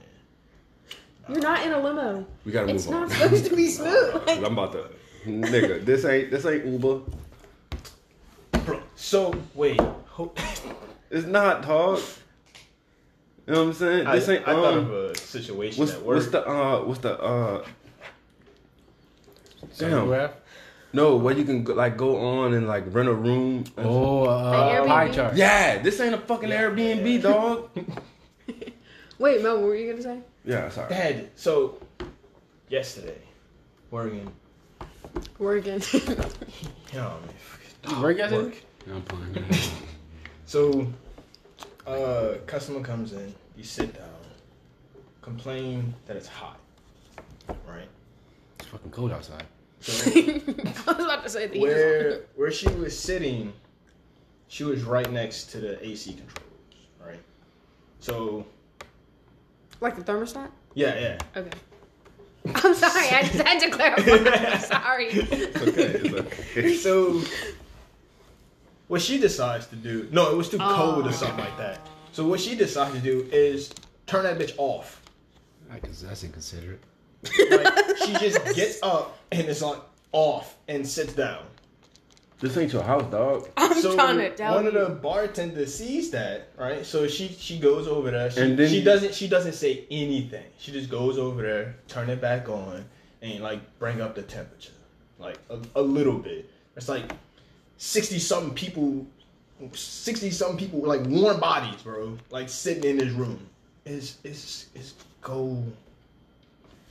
You're not in a limo. We gotta It's move on. It's not supposed to be smooth. Like, I'm about to, nigga. This ain't this ain't Uber. Bro, so wait, ho- It's not, dog. You know what I'm saying? I, This ain't I thought um. of a situation What's at work. what's the uh what's the uh damn Photograph? No where you can like go on and like rent a room. Oh, uh, pie chart. Yeah, this ain't a fucking Airbnb, dog. wait, Mel, what were you gonna say? yeah, sorry. Dad, so yesterday, working, Working. you know, You work yesterday? work. No, I'm playing. So, uh, customer comes in, you sit down, complain that it's hot, right? It's fucking cold outside. So I was about to say the where where she was sitting, she was right next to the AC controls, right? So Like the thermostat? yeah, yeah. Okay. I'm sorry, I just had to clarify. I'm sorry. It's okay. It's okay. So what she decides to do? No, it was too cold or oh. something like that. So what she decides to do is turn that bitch off. I guess that's inconsiderate. Like she just gets up and is like off and sits down. This ain't your house, dog. I'm so trying to tell one you. of the bartenders sees that, right? So she she goes over there. She, And then- she doesn't she doesn't say anything. She just goes over there, turn it back on, and like bring up the temperature, like a, a little bit. It's like sixty something people, sixty something people like warm bodies, bro, like sitting in this room. It's it's it's go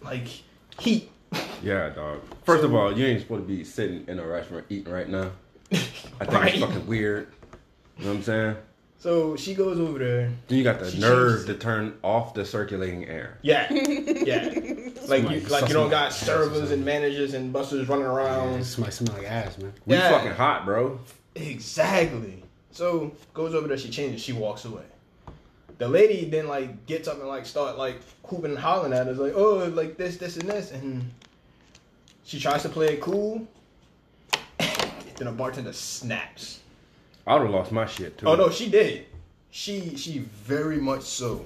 like heat. Yeah, dog. First of all, you ain't supposed to be sitting in a restaurant eating right now. I think Right. it's fucking weird. You know what I'm saying? So she goes over there. Then you got the She nerve changes to turn off the circulating air. Yeah, yeah. Like you, Somebody like you don't got servers and managers and busters running It around. smell, smell like ass, man. We Yeah. fucking hot, bro. Exactly. So goes over there, she changes, she walks away. The lady then like gets up and like start like hooping and hollering at us like, oh, like this, this, and this, and she tries to play it cool. then a bartender snaps. I would have lost my shit too. Oh no, she did. She she very much so.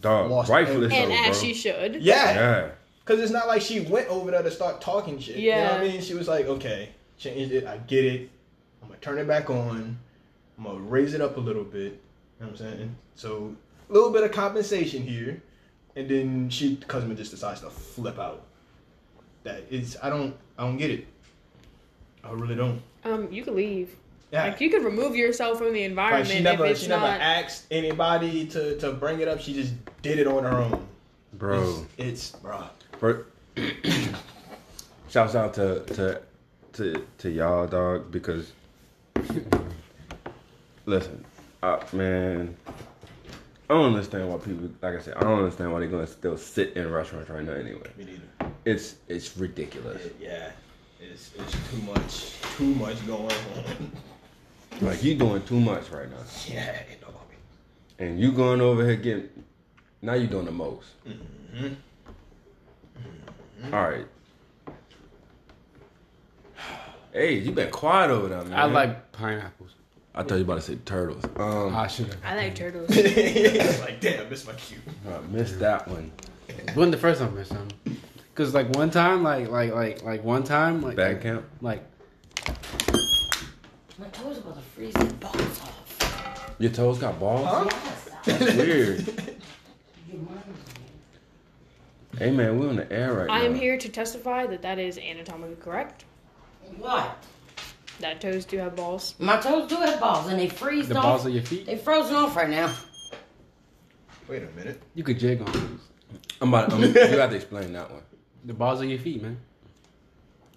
dog. lost Rightfully so, and as she should. Yeah. yeah. Cause it's not like she went over there to start talking shit. You know what I mean? She was like, okay, changed it. I get it. I'm gonna turn it back on. I'm gonna raise it up a little bit. You know what I'm saying? So a little bit of compensation here. And then she the customer just decides to flip out. That is I don't I don't get it. I really don't. Um, you could leave. Yeah. Like you could remove yourself from the Like environment she never if it's she not. never asked anybody to, to bring it up. She just did it on her own. Bro. It's, it's bruh. For, shouts out to to to to y'all, dog, because listen, uh, man, I don't understand why people, like I said, I don't understand why they're gonna still sit in restaurants right now. Anyway, Me neither. it's it's ridiculous. Yeah, it's it's too much, too much going on. Like you doing too much right now, Yeah, it don't and you going over here getting. Now you doing the most. Mm-hmm. All right. Hey, you been quiet over there, man. I like pineapples. I thought you were about to say turtles. Um, I should. I like turtles. like, damn, missed my cue. I missed that one. Wasn't the first time I missed them. Cause like one time, like like like like one time, like Bad camp. like My toes about to freeze the balls off. Your toes got balls. Yes. That's weird. hey man, we're on the air right now. I am here to testify that that is anatomically correct. What? That toes do have balls. My toes do have balls and they freeze the off. balls of your feet. They frozen off right now. Wait a minute. You could jig on those. I'm about. I'm, you have to explain that one. The balls of your feet, man.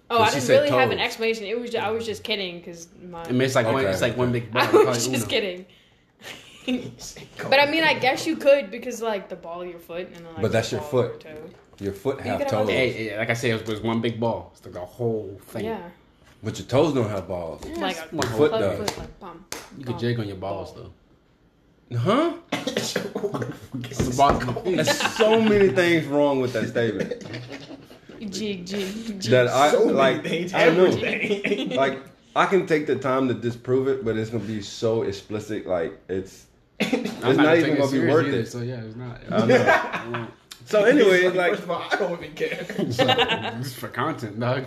Oh, I didn't said really have an explanation. It was just, I was just kidding because my. I mean, it's like one. It's like one big ball. I was just Uno. kidding. but I mean, I guess you could because like the ball of your foot and then like. But that's the your ball of foot. toe. Your foot You have could have toes, Hey, hey, like I said, it was one big ball. It's like a whole thing. Yeah. But your toes don't have balls. Like a Your foot club does. foot, like, bum, You could bum, jig on your balls ball. though. Huh? The balls of feet. There's so many things wrong with that statement Jig, jig, jig. that I So like. things, I don't know. everything. Like I can take the time to disprove it, but it's gonna be so explicit. Like it's. It's I'm not gonna even gonna be worth either, it. So yeah, it's not. I know. So anyway, it's like First of all, I don't even care. Just for content, dog.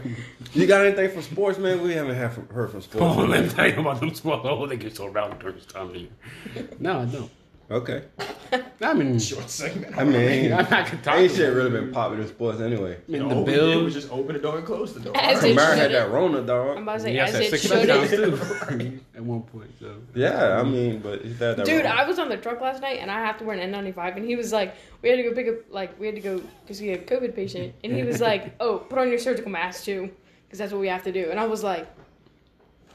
you got anything from sports, man? We haven't had from, heard from sports. Oh, let me tell you about them sports. Oh, they get so rowdy during this time of year. No, I don't. Okay. I mean, Short segment. I mean, I'm not gonna talk ain't about shit it. really been popular in sports anyway. I mean, the the Bills was just open the door and close the door. As Right. it Kamara had that Rona, dog. I'm dog. about to say, He as that it six should touchdowns have. too. At one point, so Yeah, I mean, but he had that. Dude, Rona. I was on the truck last night and I have to wear an N95, and he was like, we had to go pick up, like, we had to go because we had a COVID patient, and he was like, oh, put on your surgical mask too, because that's what we have to do. And I was like,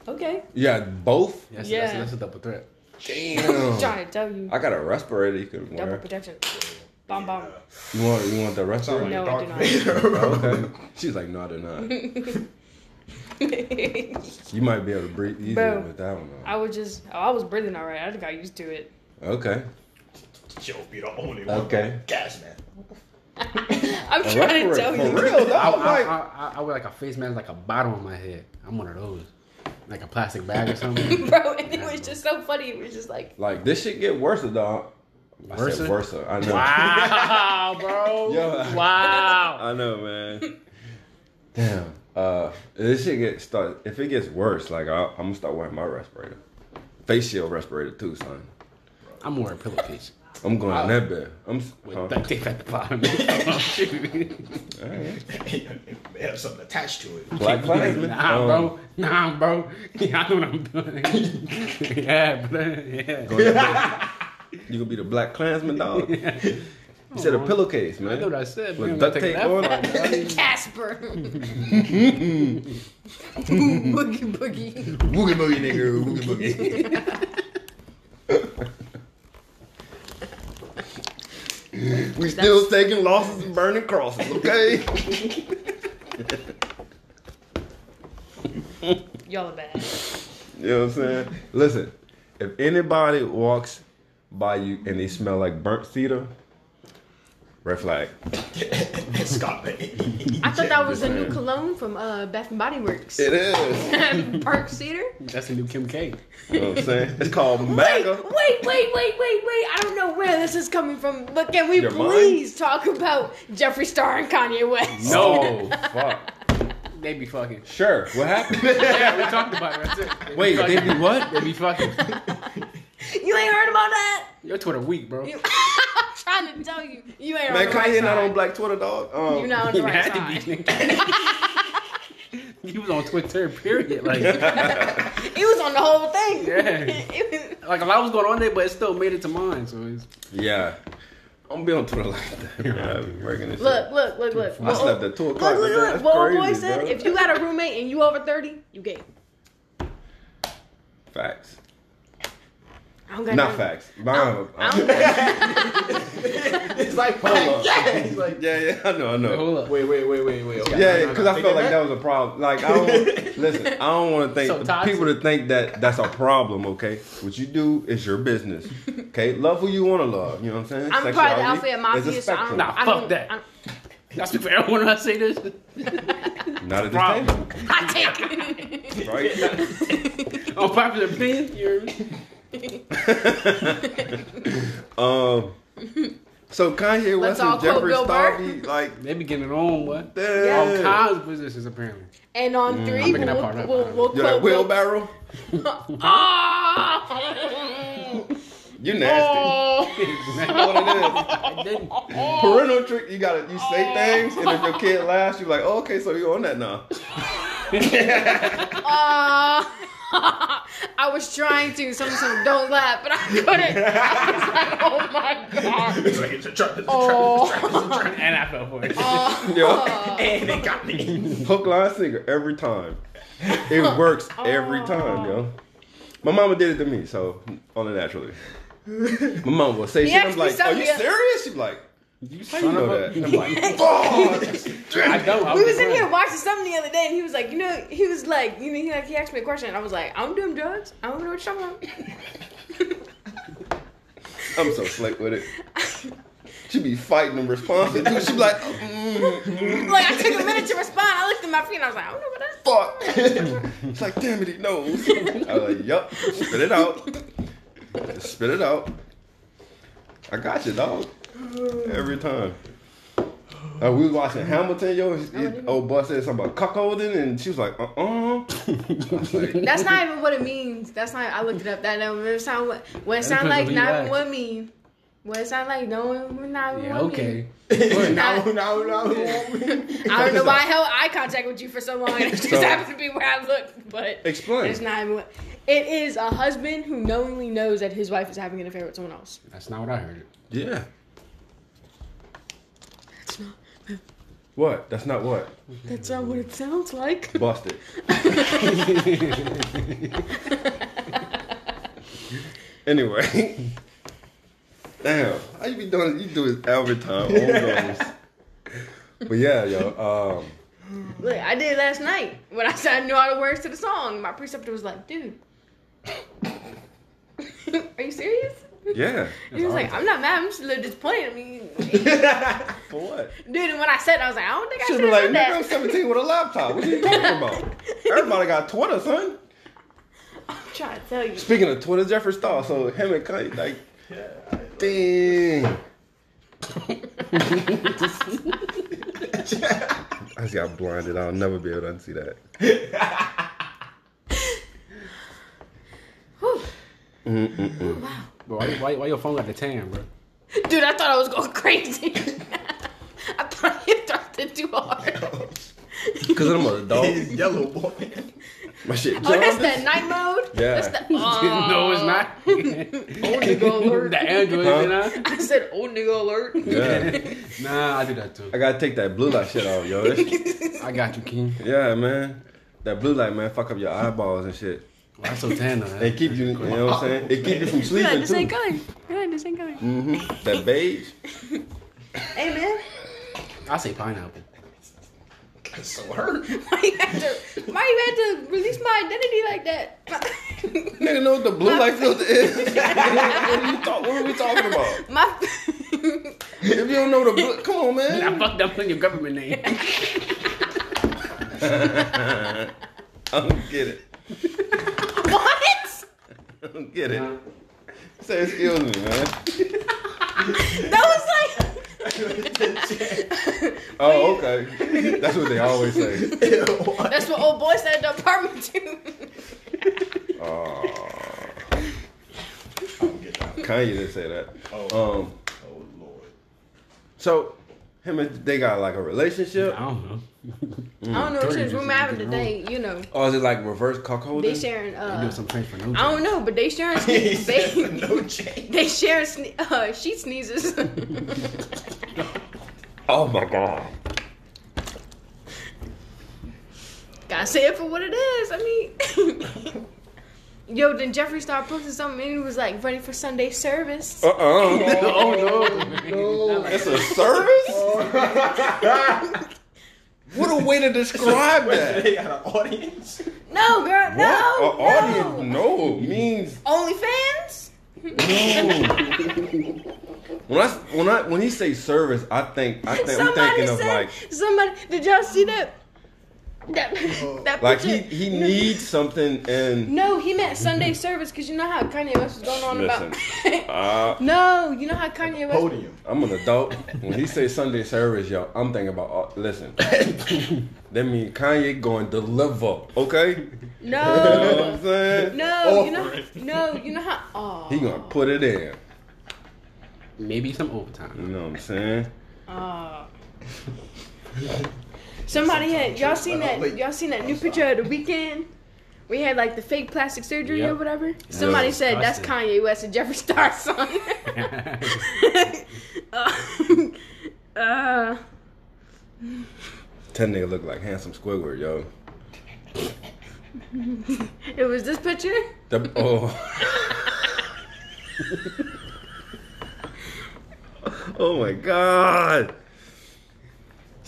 okay, Yeah, both. yes, Yeah. that's, that's a double threat. Damn. trying to I got a respirator you can double wear. protection, bomb bomb. You want you want the Sound respirator? like No, I do not. Oh, okay. She's like, no, I do not. You might be able to breathe easier Bro, with that one. I was just, oh, I was breathing alright. I just got used to it. Though. Okay. Joe be the only one. Okay. Gas man. I'm A trying to respirator, tell for you. real, I, dog. I, Like, I, I, I wear like a face mask, like a bottom on my head. I'm one of those, like a plastic bag or something. Bro, and it was just so funny. It was just like, like this shit get worse, dog. I Worse? said worse. I know. Wow, bro. Yo. Wow. I know, man. Damn. Uh, this shit get start. If it gets worse, like I, I'm gonna start wearing my respirator, face shield respirator too, son. I'm wearing pillowcase I'm going in that bed. I'm. s- with huh? duct tape at the bottom. It may have something attached to it. Black Klansman. nah, Um, bro. Nah, bro. Yeah, I know what I'm doing. yeah, but yeah. go in that bed. You gonna be the Black Klansman, dog? You said a pillowcase, man. I know what I said. With man. duct tape that on part, dog. Casper. boogie boogie. Woogie boogie nigga, woogie boogie. We still taking losses and burning crosses, okay? Y'all are bad. you know what I'm saying? Listen, if anybody walks by you and they smell like burnt cedar, red flag. Scott Bay. I thought that was a new cologne from uh, Bath and Body Works. It is. Park Cedar. That's a new Kim K. You know what I'm saying? It's called Wait, MAGA. wait, wait, wait, wait, wait. I don't know where this is coming from, but can we Your mind? please talk about Jeffree Star and Kanye West? No. Fuck. They be fucking. Sure. What happened? Yeah, we talked about it. That's it. Wait, fucking- they be what? They be fucking. You ain't heard about that? Your Twitter weak, bro. You- I'm trying to tell you. You ain't Man, on the right Kanye not side. on Black Twitter, dog. Um, You're not on the You right had to side. be. He was on Twitter, period. Like, He was on the whole thing. Yeah. Was- like a lot was going on there, but it still made it to mine. So it's Yeah. I'm gonna be on Twitter like that. man. I be working this look, shit. look, look, look. I slept at 2 o'clock Look, look, look. That's What old boy said, bro. if you got a roommate and you over 30, you gay. Facts. I don't got Not nothing- facts. Mine, I don't got It's like, hold up. yeah. He's like, yeah, yeah, I know, I know. hold up. wait, wait, wait, wait, wait. Okay. Yeah, because I felt like back. that was a problem. Like I don't listen. I don't want to think So people to think that that's a problem. Okay, what you do is your business. Okay, love who you want to love. You know what I'm saying? I'm part of the Sexuality Alpha is a Mafia, so I don't. Nah, I fuck don't, that. I don't- I speak for everyone when I say this. Not at this Problem. table, I take it. right? Unpopular opinion. You're, um. So Kanye Let's West all and quote Jeffree Star be like, they be getting it on, what? damn. All kinds of positions, apparently. And on 3 I'm making that we'll, part up. we'll, we'll You're that quote Bill- wheelbarrow. Ah! You nasty. Oh. What it is. Parental trick. You gotta you say things, and if your kid laughs, you're like, oh, okay, so you're on that now. Ah. I was trying to. Some some don't laugh, but I couldn't. I was like, oh my god. It's like, it's a trap, it's a trap, Oh. it's a trap, it's a trap. And I fell for it. Oh. Yeah. And it got me. Hook, line, sinker every time. It works every oh. time, yo. My mama did it to me, so only naturally. My mom will say He shit. I'm like, "Are you serious?" She's like, You "How you know that?" I'm like, Fuck. I don't. I We was in here watching something the other day, and he was like, you know, he was like, you know, he like he asked me a question, and I was like, I don't do drugs. I don't know what you're talking about. I'm so slick with it. She be fighting them responses. too. She be like, mm, like I took a minute to respond. I looked at my feet, and I was like, I don't know what that. fuck. It's like, damn it, he knows. I was like, yup, spit it out. Spit it out. I got you, dog. Every time. Uh, we was watching Hamilton, yo. His, his old boy said something about cuckolding, and she was like, uh uh That's not even what it means. That's not. I looked it up. That never sound what. What it sound like? on who you Not ask. what mean. What it sound like? No one. Not Yeah, what okay. Mean. now, now, now, I don't know why I held eye contact with you for so long. It just So- happened to be where I looked, but Explain. it's not even. What, it is a husband who knowingly knows that his wife is having an affair with someone else. That's not what I heard. Yeah. That's not. What? That's not what? That's not what it sounds like. Busted. anyway. Damn. How you be doing you do this every time. Oh, but yeah, yo, um, Look, I did it last night when I said I knew all the words to the song. My preceptor was like, "Dude, are you serious?" yeah. He was like, "I'm not mad. I'm just a little disappointed." I mean, For what? dude, and when I said, it, I was like, "I don't think I Should should be have like, said nigga, I'm that." 17 with a laptop. What are you talking about? Everybody got Twitter, son. I'm trying to tell you. Speaking of Twitter, Jeffree Star, so him and Kanye, like, dang. I just got blinded. I'll never be able to unsee that. Whew. Bro, why, why, why your phone got the tan, bro? Dude, I thought I was going crazy. I thought you thrust it too hard. Because I'm a dog. He's yellow boy. My shit Oh, that's jumped. that night mode. Yeah. That's the, oh, no, it's not. Oh, nigga alert. the Android, Huh? you know? I said, "Oh, nigga alert." Yeah. Nah, I do that too. I gotta take that blue light shit off, yo. I got you, King. yeah, man. That blue light, man, fuck up your eyeballs and shit. Well, I'm so tan though. It keep you, you know what I'm saying? It keep you from We like sleeping the same too. color. We like the same color. hmm That beige. Hey, man. I say pineapple. so hurt. Why you had to? Why you had to release my identity like that? Nigga know what the blue light filter is. what, are you talk, what are we talking about? my. If you don't know the blue, come on, man. I fucked up on your government name. I don't get it. What? I don't get it. Say excuse me, man. That was like. Oh, okay. That's what they always say. That's what old boy said at the apartment too. Oh, I'll get that. Kanye didn't say that. Oh. Um, Oh lord. so him and they got like a relationship, I don't know. I don't know. Since we're having today, you know, or is it like reverse cuckolding? they sharing. They Uh, do some things for no I don't know, but they sharing. Sne- said they, no change. they sharing sne- uh, sheet sneezes. Oh my god. Gotta say it for what it is. I mean, yo, then Jeffrey started posting something and he was like, ready for Sunday service. Uh uh Oh no. It's a service? What a way to describe that. They got an audience. No, girl, no, What? A no. audience? No, means OnlyFans? when I when I when he say service, I think I think I'm Somebody thinking of said, like somebody, did y'all see that? That, that like he picture? he needs something and No, he meant Sunday service because you know how Kanye West was going on Listen, about. uh, no, you know how Kanye West. Podium. I'm an adult. When he say Sunday service, yo, I'm thinking about uh, listen. that mean Kanye going deliver, okay? no You know what No, I'm saying? no, you know, it. no, you know how. Oh, He gonna put it in. Maybe some overtime You know what I'm saying? Oh. Somebody had y'all seen that y'all seen that new picture of the Weeknd? We had like the fake plastic surgery or Yep. whatever. Somebody Yeah. said that's Kanye West and Jeffree Star's son. uh, uh, That nigga look like handsome Squidward, yo. it was this picture. The, oh. oh my god.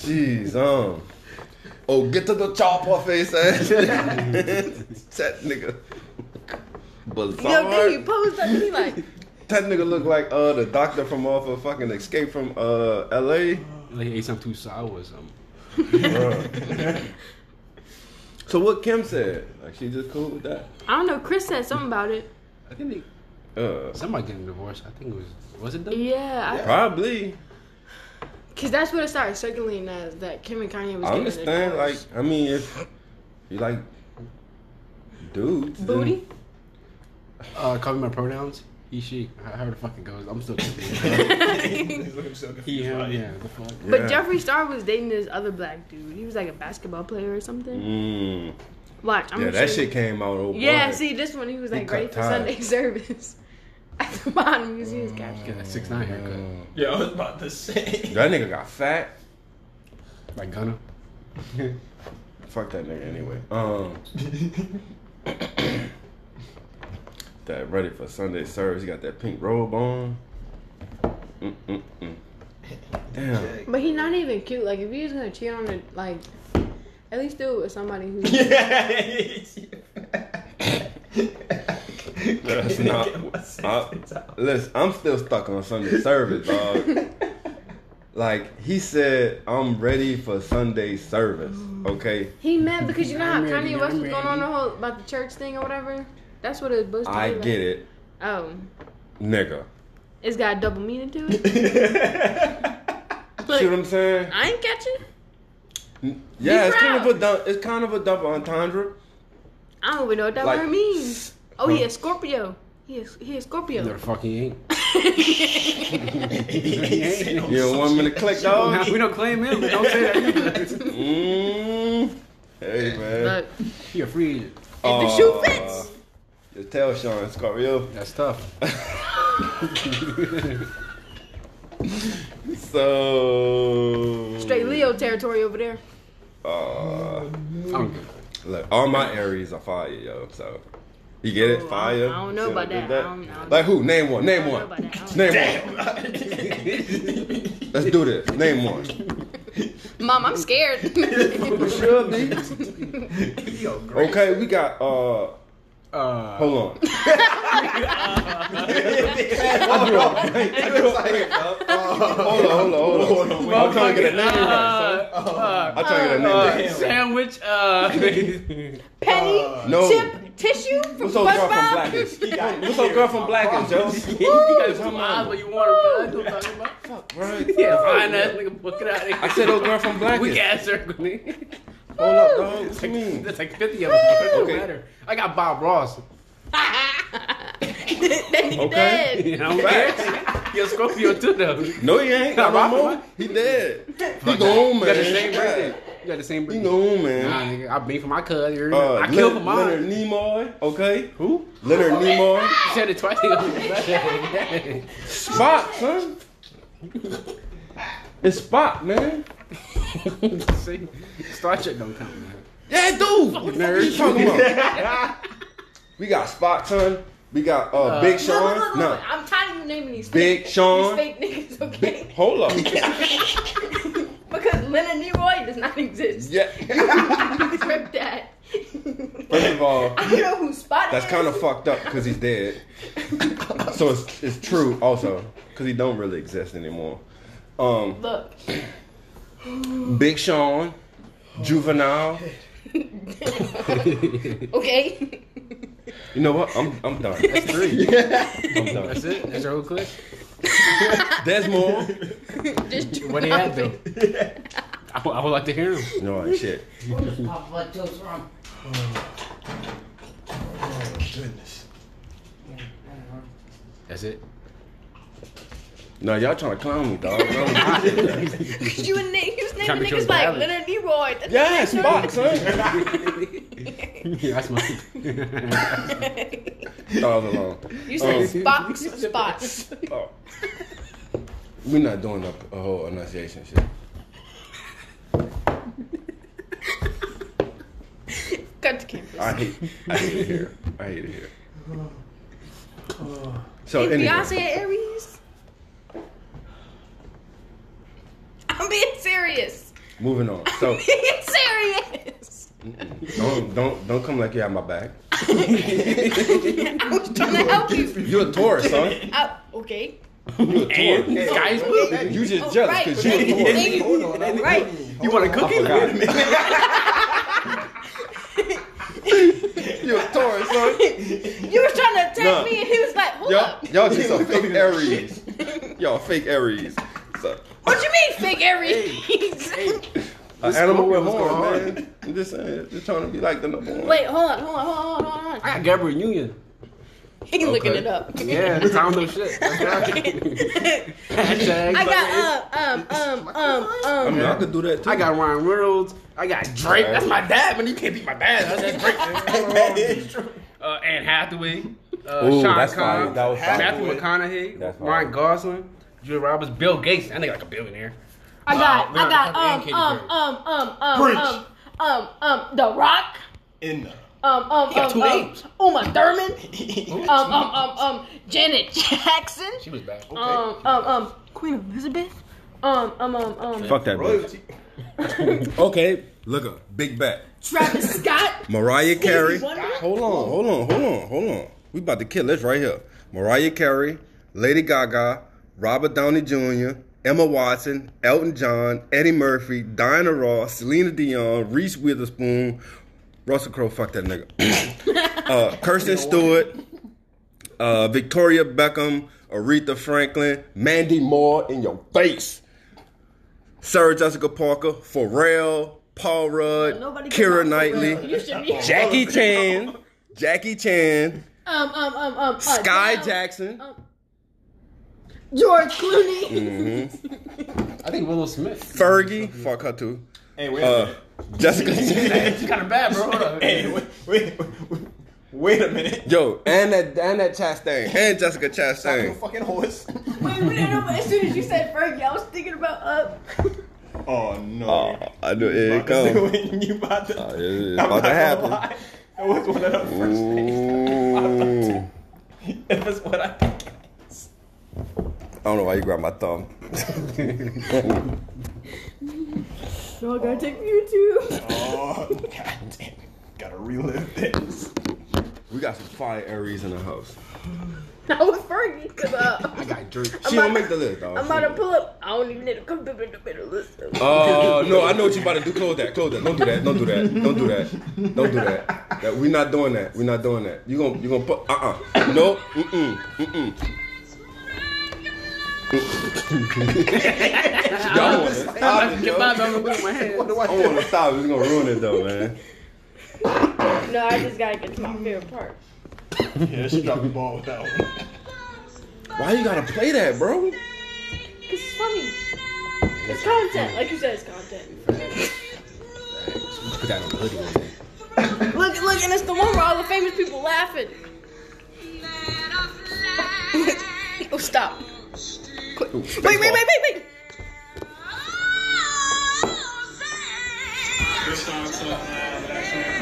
Jeez, um. Oh, get to the chopper face ass. that nigga. Yo, then he Bizarre. posed up and he like, That nigga look like uh the doctor from off of fucking Escape from uh LA. Like he ate something too sour or something. So what Kim said? Like she just cool with that? I don't know. Chris said something about it. I think they, Uh somebody getting divorced. I think it was was it them? Yeah, probably. I, Cause that's what it started circulating as that Kim and Kanye was. I getting a understand. Like. I mean, if you like dudes, then- booty. Uh, call me my pronouns. He, she. However the fuck it goes. I'm still confused. He's looking so confused. he, him, right? yeah. The fuck. Yeah. But Jeffree Star was dating this other black dude. He was like a basketball player or something. Mm. Watch, I'm Yeah, gonna that shit you. came out. Oh, Yeah, boy. see this one. He was like cut ready for. Sunday service. At the bottom, you see his caption. Get that six nine haircut. Yeah, I was about to say. That nigga got fat. Like Gunna. Fuck that nigga anyway. Um, that ready for Sunday service. He got that pink robe on. Mm-mm-mm. Damn. But he's not even cute. Like if he was gonna cheat on it, like at least do it with somebody who. That's not. I, listen, I'm still stuck on Sunday service, dog. Like he said, I'm ready for Sunday service. Okay, He mad because you know how I'm Kanye West was going on the whole about the church thing or whatever. That's what it was. I get it, Oh, nigga. it's got a double meaning to it. See what I'm saying? I ain't catch it. Yeah, it's kind of a dou- it's kind of a double entendre. I don't even know what that Like, word means. Oh, he a Scorpio. He is he is Scorpio. the fuck he ain't. You don't want me to click, dog? we don't claim him, but don't say that either. Mm. Hey man. Look, He a free agent. if the shoe fits. Just tell Sean Scorpio. That's tough. So Straight Leo territory over there. Uh, I'm good. Look, all my Aries are fire, yo. So you get it, Oh, I- fire. I don't know See about I did that. I don't- I don't Like who? Name one. Name one. know about that. I Name one. Let's do this. Name one. Mom, I'm scared. You should be. Okay, we got. Uh, Hold on. I drew a blank. I drew a blank. Hold on, hold on, hold on. I'm trying to get a name right. son. I'm trying to get a name uh, right. sandwich. Uh, Penny, No. chip, tissue from What's up, girl from SpongeBob. Black-ish? What's up, girl from Black-ish, yo? you got some eyes, but you want him. You know what I'm talking about? Right. Yeah, fine ass nigga, book it out. of here. I said those girl from Weak Black-ish. ass circle, nigga. Hold up, dog. What you mean? That's like 50 of them. Okay. matter. I got Bob Ross. then he Okay. dead. You know, facts. You're a Scorpio too, though. No, he ain't. Not no Rock more. He dead. He gone, man. You got the same birthday. You got the same birthday. He birthday. gone, Nah, nigga, I beat for my cousin. Uh, I killed for Leonard, mine. Leonard Nimoy, okay? Who? Leonard Nimoy. You said it twice. nigga. Spot, son. It's Spot, man. See, Star Trek don't count, man. Yeah, dude. What the fuck are you talking about? We got Spot, son. We got uh, Big No, Sean. no, no, no, No. I'm tired of you naming these Big fake, Sean. these fake niggas, okay? Hold up. because Leonard Leroy does not exist. Yeah. Rip that. First of all, I don't know who Spot is. that's kind of fucked up because he's dead. So it's, it's true also because he don't really exist anymore. Um, Look. Big Sean, Juvenile. Okay. You know what? I'm I'm done. That's three. I'm done. That's it. That's your whole clip. There's more. Just What do you have though? I, would- I would like to hear him. No like shit. Goodness. That's it. No, y'all trying to clown me, dog. Cause you and Nick, he was naming niggas like. Leonard Leroy. That's yeah, not Spot, son. Yeah, that's my. Thought was alone. You said Um, spots, spots. Oh. We're not doing a, a whole enunciation shit. Cut the cameras. I hate, I hate it here. I hate it here. So Hey, anyway, Beyonce and Aries. I'm being serious. moving on. So being serious. don't don't don't come like you have my back. I was trying to help you. You're a Taurus, son. Oh, okay. You a Taurus. And guys, blue. You just Oh, jealous right. because you a Taurus. Thank you. Right. You want a cookie? You a Taurus, son. You was trying to attack Nah. me, and he was like, "Hold Y'all, up." y'all just a fake Aries. Y'all fake Aries. So, What you mean fake Aries? An animal with Scorpio's horn, man. I'm just saying, just trying to be like the number one. Wait, hold on, hold on, hold on, hold on, hold on. I got Gabrielle Union. He looking it up. Yeah, that's how I know shit. That's right. Hashtag I got um um um um I um. mean, I could do that too. I got Ryan Reynolds. I got Drake. That's my dad, man. You can't beat my dad. That's Drake. that is true. uh, Anne Hathaway. Uh, Ooh, Sean that's Conn. That was fire. Matthew McConaughey. That's fire. Ryan Gosling. Julia Roberts. Bill Gates. That nigga like a billionaire. I got Uh, I got Leonardo um DiCaprio um and Katy um um um Preach. um um um The Rock. In the. Um um got um two um names. Uma Thurman. Um um um um Janet Jackson. She was bad. Um um um Queen Elizabeth. Um um um um Fuck that bitch. Royalty. Okay, look up. Big bet. Travis Scott. Mariah Carey. Wonder? Hold on, hold on, hold on, hold on. We about to kill this right here. Mariah Carey, Lady Gaga, Robert Downey Jr., Emma Watson, Elton John, Eddie Murphy, Diana Ross, Selena Dion, Reese Witherspoon, Russell Crowe, fuck that nigga. uh, Kirsten Stewart, uh, Victoria Beckham, Aretha Franklin, Mandy Moore in your face. Sarah Jessica Parker, Pharrell, Paul Rudd, Nobody Keira can talk for real. Knightley, You should be. Jackie Chan, Jackie Chan, Um um um um. Sky Adele, Jackson. George Clooney. Mm-hmm. I think Willow Smith. Fergie, fuck her too. Hey, wait a Uh, minute. Jessica. She's kind of bad, bro. Hold on. Hey, wait, wait, wait, wait a minute. Yo, and that and that Chastain and Jessica Stop your Chastain. fucking horse. Wait, wait, no, but as soon as you said Fergie, I was thinking about Up. Oh no. Oh, I knew it About to do come. it, you about to. Oh, it is I'm about not to happen. lie. That was one of the first Ooh. things. It was what I think. I don't know why you grabbed my thumb. No, I gotta take YouTube. Oh, god damn. Gotta relive this. We got some fire Aries in the house. I was Fergie because uh, I got Drake. She don't make the list, dog. I'm about to pull up. I don't even need to come up in the middle list. Oh no, I know what you about to do. Close that. Close that. Don't do that. Don't do that. Don't do that. Don't do that. that we're not doing that. We're not doing that. You gonna you gonna put uh uh no mm mm mm mm. Y'all want to stop it, Get yo. my dog with my hand. What do I I do? want to stop it. It's gonna ruin it though, man. No, I just gotta get to my favorite part. Yeah, she dropped the ball with that one. Why you gotta play that, bro? Cause it's funny. It's content, like you said, it's content. Put that on the hoodie. Look, look, and it's the one where all the famous people laughing. oh, stop. Quick. Wait, wait, wait, wait, wait.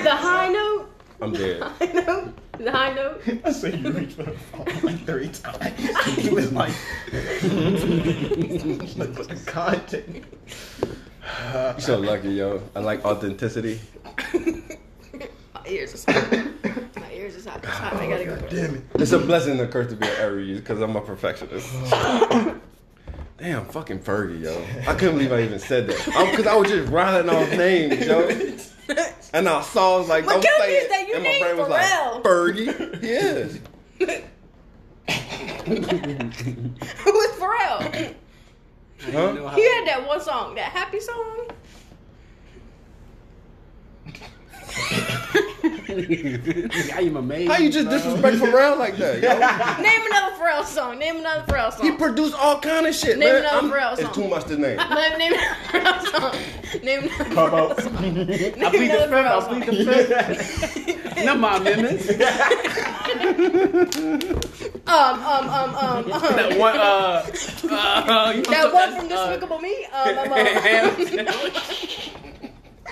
The high note. I'm dead. The High note. The high note. I said you reached for the phone like three times. He was like, look at the content. You so lucky, yo. I like authenticity. My ears are hot. My ears is hot. It's hot. I gotta go. Damn it. It's a blessing and a curse to be an Aries because I'm a perfectionist. Damn, fucking Fergie, yo. I couldn't believe I even said that. Because I was just rattling off names, yo. And I saw, I was like, What don't say is it. that you and my brain was like, Fergie? Yes. Who is Pharrell? Huh? He had that one song, that happy song. I am amazed. How you just disrespect Pharrell like that, yo? Name another Pharrell song. Name another Pharrell song. He produced all kind of shit, Name man. another I'm- Pharrell It's too much to name. Name, name another Pharrell song. Name another How Pharrell song. Name I plead the fifth. I plead the fifth. No, my amendments. Um, um, um, um, um. That one, uh, uh, you That know, one from uh, Despicable Me. Um, um, um.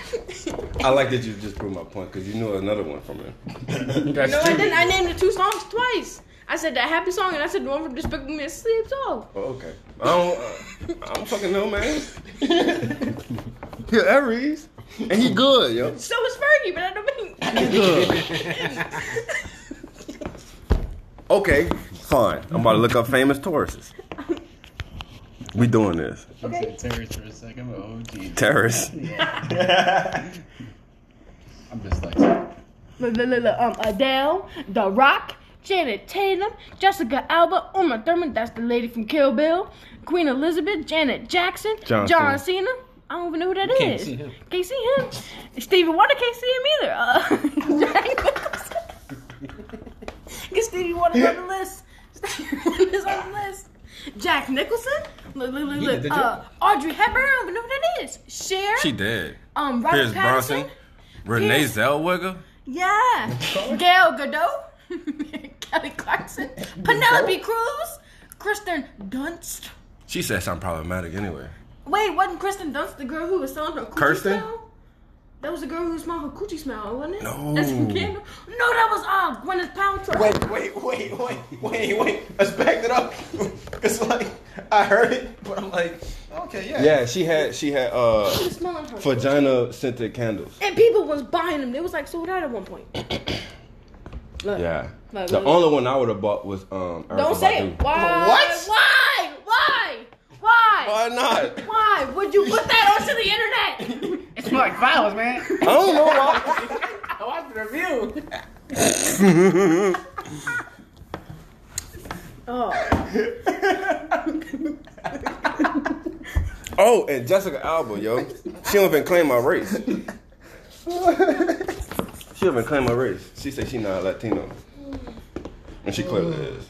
Sandwich. I like that you just proved my point because you knew another one from him. That's No, I true. didn't. I named the two songs twice. I said that happy song, and I said the one from Despicable Me, a sleep song. Oh, okay. I don't, uh, I don't fucking know, man. yeah, Aries. And he good, yo. So is Fergie, but I don't mean. Okay, fine. I'm about to look up famous Tauruses. We doing this. Okay. Terrorist for a second, but oh geez. Terrorists. I'm just like, Look, look, look, look, Um, Adele, The Rock, Janet Tatum, Jessica Alba, Uma Thurman, that's the lady from Kill Bill, Queen Elizabeth, Janet Jackson, John John, Cena. Cena. I don't even know who that is. Can't see him. Can't see him. Stevie Wonder can't see him either. Uh, Jack Nicholson. Get Stevie Wonder on the list. Stevie Wonder's on the list. Jack Nicholson. Look, look, look, look. did Uh, Audrey Hepburn. I don't even know who that is. Cher. She did. um, Robert Pierce. Bronson. Renee Pierce- Zellweger. Yeah. Gail Godot. Kelly Clarkson. Penelope Cruz. Kristen Dunst. She said something problematic anyway. Wait, wasn't Kristen Dunst the girl who was selling her Kirsten? smell? That was the girl who smelled her coochie smell, wasn't it? No. That's from Candle. No, that was uh, Gwyneth Paltrow. Wait, wait, wait, wait, wait, wait. Let's back it up. Cause like I heard it, but I'm like, okay, yeah. Yeah, she had she had uh She was smelling her vagina scented candles. And people was buying them. They was like sold out at one point. Look. Yeah. Look, The look. only one I would have bought was um. Erykah Don't say Badu. it. Why? What? Why? Why? Why? Why not? Why would you put that onto the internet? It's smell like flowers, man. I don't know why. Oh, I watched the review. oh, Oh, and Jessica Alba, yo, she don't even claim my race. she don't even claim my race. She said she not Latino, and she clearly is.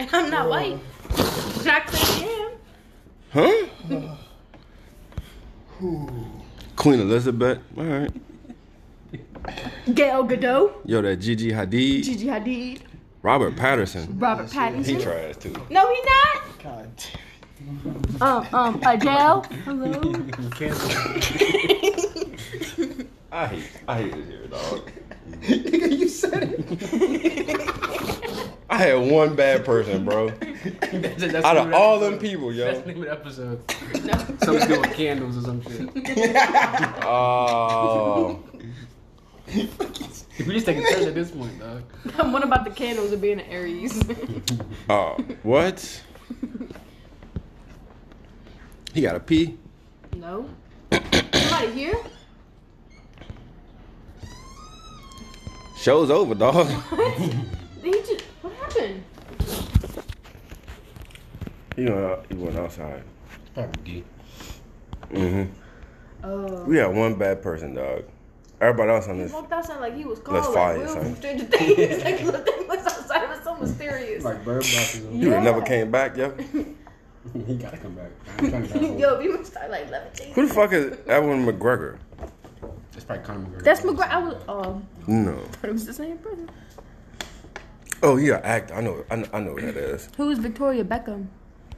and I'm not white. Not saying I am. Huh? Queen Elizabeth. All right. Gal Gadot, Yo, that Gigi Hadid, Gigi Hadid, Robert Pattinson. Robert Pattinson. He trash too. No, he not. God Um, um, Adele. Hello. I hate, I hate it here, dog. damn. you said it. I had one bad person, bro. That's, that's Out of all the them episode. people, That's yo. the name of the episode. Something to do candles or some shit. Oh, We just take a turn at this point, dog. what about the candles of being an Aries? oh, what? He got a pee. no. Somebody here? Show's over, dog. Did he just, what happened? He went, out, he went outside. Probably D. Mm-hmm. Oh. We had one bad person, dog. Everybody else on He this. walked outside like he was Let's called. fire Like, Will son. from Stranger Things. like, the thing was outside. It was so mysterious. Like bird box or something. He would Yeah. never came back, yo. He gotta come back. I'm trying to grab Yo, if you would start like levitating. Who the fuck is Evan McGregor? That's probably Conor McGregor. That's McGregor. I was, um, No. but it was the same person. Oh, he an actor. I know. I know, I know who that is. Who is Victoria Beckham?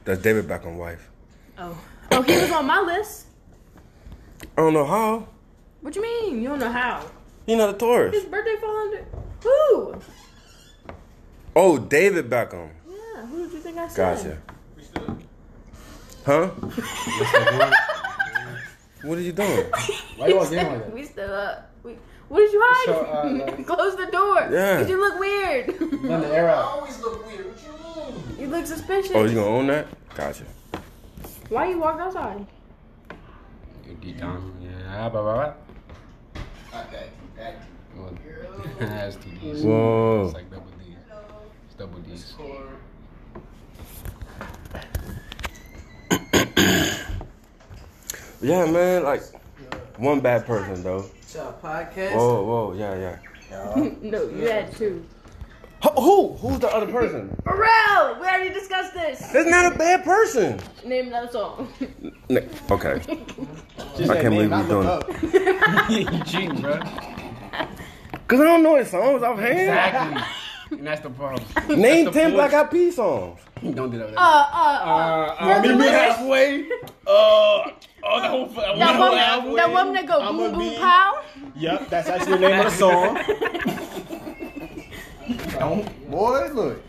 That's David Beckham's wife. Oh. Oh, he was on my list. I don't know how. What you mean? You don't know how? He not a His tourist. birthday fall under who? Oh, David Beckham. Yeah, who did you think I said? Gotcha. Huh? what are you doing? Why you all getting like that? We still up. We, what did you hide? So, uh, like- Close the door. Yeah. Cause you look weird. Let the air out. always look weird. What you mean? you look suspicious. Oh, you gonna own that? Gotcha. Why you walked outside? Deep down. Yeah, blah, blah, blah. Okay, that Well, That's two D's. Whoa. It's like double D's. It's double D's. Yeah, man. Like one bad person though. Podcast. Whoa, whoa, yeah, yeah. no, you had two. Who? who? Who's the other person? Pharrell, we already discussed this. That's not a bad person. Name that song. N- Okay. Just I can't believe name, I he's doing it. up. you cheating, bro. Cause I don't know his songs offhand. Exactly. And that's the problem. Name the ten. Black Eyed Peas songs. Don't do that. Uh, uh, uh. uh, meet me halfway. Uh, oh, the whole, that that, whole one, halfway. that one that go I'ma boom boom be- pow. Yep, that's actually the name of the song. Don't, boy, look.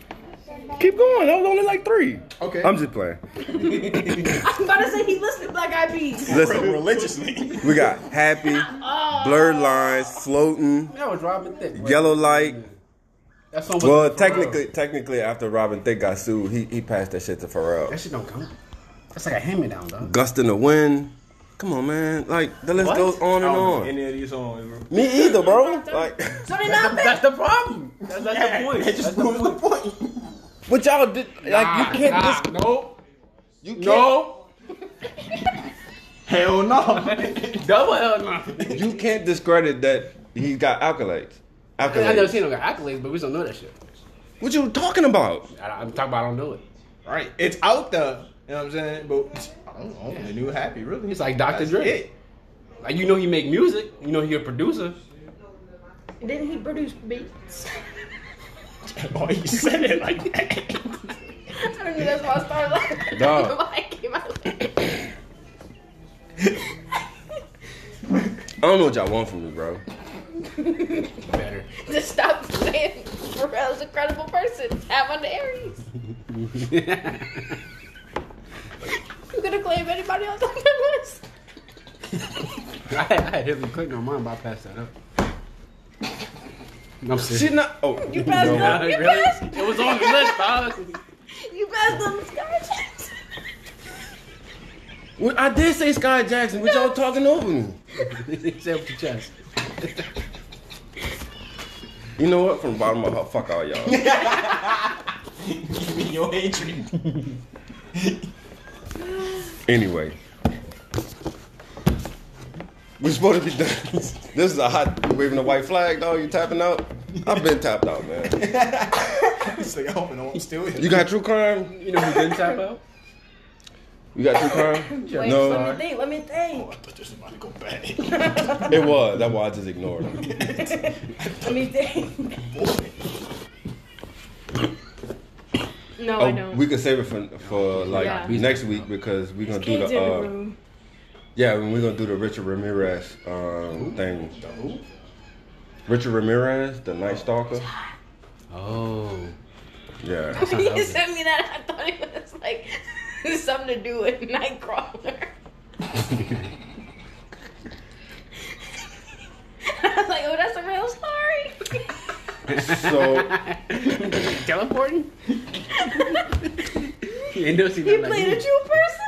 Keep going. That was only like three. Okay. I'm just playing. I'm about to say he listened to Black Eyed Peas. Listen, religiously. we got Happy, Blurred Lines, Floating, That was Robin Thicke. Yellow Light. That song was Well, technically, Pharrell. technically, after Robin Thicke got sued, he, he passed that shit to Pharrell. that shit don't count. That's like a hand me down, dog. Gust in the Wind. Come on, man. Like the list What? goes on and I don't know on. Any of these songs, bro. Me either, bro. Like, So they not That's the problem. That's, that's the point. It just That's the proves the point. point. but y'all did like you can't nah, just no, you can't, no, Hell no. double hell no. you can't discredit that he got accolades. I never seen him got accolades, but we don't know that shit. What you talking about? I, I'm talking about I don't know it. right. It's out there. You know what I'm saying? But I don't know. The new happy, really. It's like Dr. That's Dre. it. Like you know he make music, you know he a producer. Didn't he produce beats? Oh, you said it like that. I don't know. That's why I started laughing. Dog. Why I came out. I don't know what y'all want from me, bro. Better. Just stop saying Pharrell's a credible person. Have on the Aries. You gonna claim anybody else on the list? I, had- I had Hillary Clinton on mine, but I passed that up. No, I'm serious. She's not. Oh, You passed no. up. You really? passed. It was on the list, dog. You passed on Skai Jackson. Well, I did say Skai Jackson, but y'all talking over me. Say it with chest. You know what? From the bottom of my heart, fuck all y'all. Give me your hatred. Anyway, we're supposed to be done. This is a hot you waving a white flag, dog. You tapping out? I've been tapped out, man. It's like, I hope no one's still here. You got true crime? You know who didn't tap out? You got two crime? Wait, No. let me think. Let me think. Oh, think. I thought this was about to go bad. It was. That's why I just ignored him. Let me think. No, I Oh, don't. we could save it for for like Yeah. next week because we're gonna do the in the uh, room. yeah we're gonna do the Richard Ramirez um, thing. The who? Richard Ramirez, the Night Stalker. Oh. Yeah. you sent me that. I thought it was like something to do with Nightcrawler. I was like, oh, that's a real story. So Teleporting? you ain't never seen he that like played a me. true person.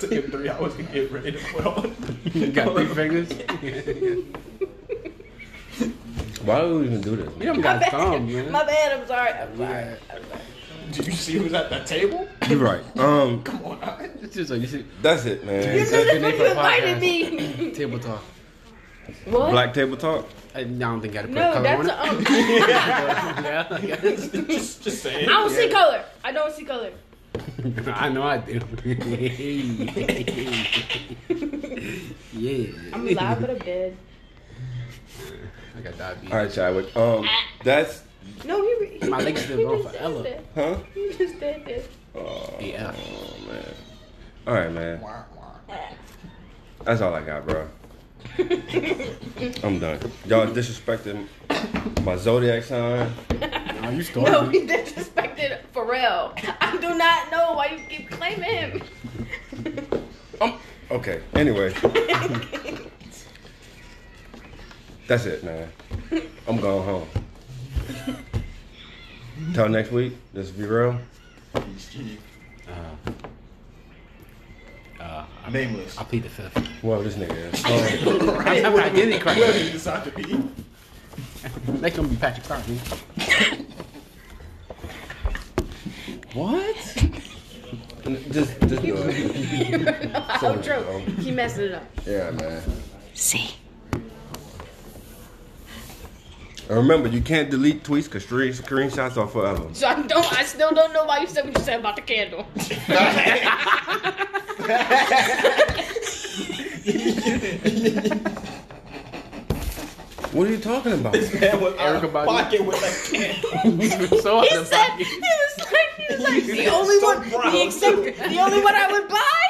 Took him three hours to get ready to put on. You got three fingers? why do we even do this? You don't My got bad. thumb, man. My bad. I'm sorry. I'm sorry. Yeah. I'm sorry. Did you see who's at that table? You're right. Um, Come on, now. It's just like you see that's it, man. You man. knew That's this been you for a invited podcast. me. table talk. What? Black table talk. I don't think I got to put no, color that's on a, it. um, yeah, I guess. just, just saying. I don't see color. I don't see color. I know I do. yeah. I'm alive but a bed. I got diabetes. All right, Chadwick. Um, that's No, he. he My legs still he going just forever. did huh. He just did this. Yeah. Oh man. All right, man. Wah, wah. That's all I got, bro. I'm done. Y'all disrespecting my zodiac sign. Oh, you started. No, he disrespected Pharrell. I do not know why you keep claiming him. Um, okay. Anyway, that's it, man. I'm going home. Till next week. This is be real. Uh, I, Nameless. I plead the fifth. Well, this nigga is. I'm, I'm identity Whoever crisis. you decide to be. Next gonna be Patrick Clark. man. What? Just, just do it. Outro. He messed it up. Yeah, man. See. And remember, you can't delete tweets because screenshots are forever. So I don't. I still don't know why you said what you said about the candle. What are you talking about? This Man was out Erykah of pocket with that candle. so He said pocket. he was like he was like the only so one brown, the accepted, the only one I would buy.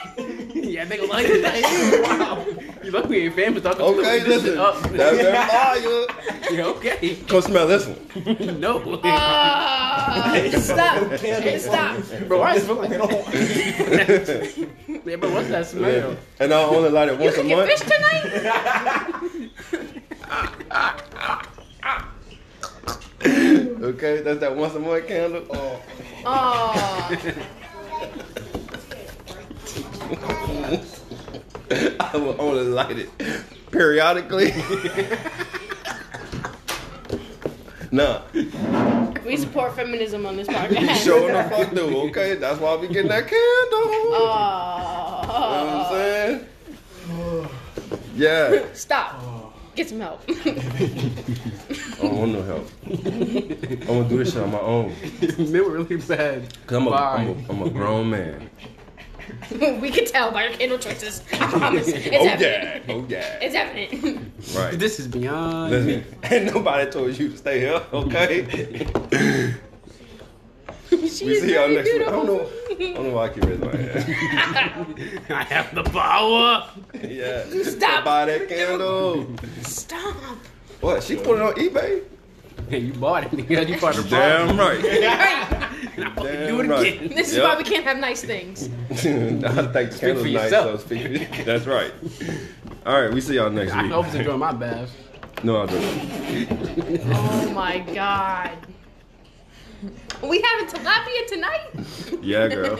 Yeah, they gonna like it. You lucky we ain't famous. Talking Okay, listen. Up. That's their fire. Yeah, okay. Come smell this one. no. Ah, stop! Stop! bro, why is it like Yeah, but what's that smell? And I only light it You once a cooking month. fish tonight? Okay, that's that once a month candle. Oh, I will only light it periodically. nah, We support feminism on this podcast. showing the fuck do, okay? That's why we getting that candle. You know what I'm Oh, saying? Yeah. stop. Get some help. I don't want no help. I'm gonna do this shit on my own. they were really bad. Cause I'm a, Bye. I'm a, I'm a grown man. we can tell by your candle choices. I promise. It's oh evident. yeah, oh yeah. It's evident. Right. This is beyond. Listen, ain't nobody told you to stay here, okay? she we see y'all next week. I don't know. I don't know why I keep raising my hand. I have the power. yeah. Stop. Buy that candle. Stop. What? She put it on eBay? Hey, you bought it. nigga. You bought of the Damn problem. right. Right. Damn Do it right. again. This is Yep. why we can't have nice things. I think Speak for nice, yourself. so speak. That's right. All right, we see y'all next time. I week. always enjoy my bath. No, I don't. Oh my god. We having tilapia tonight? Yeah, girl.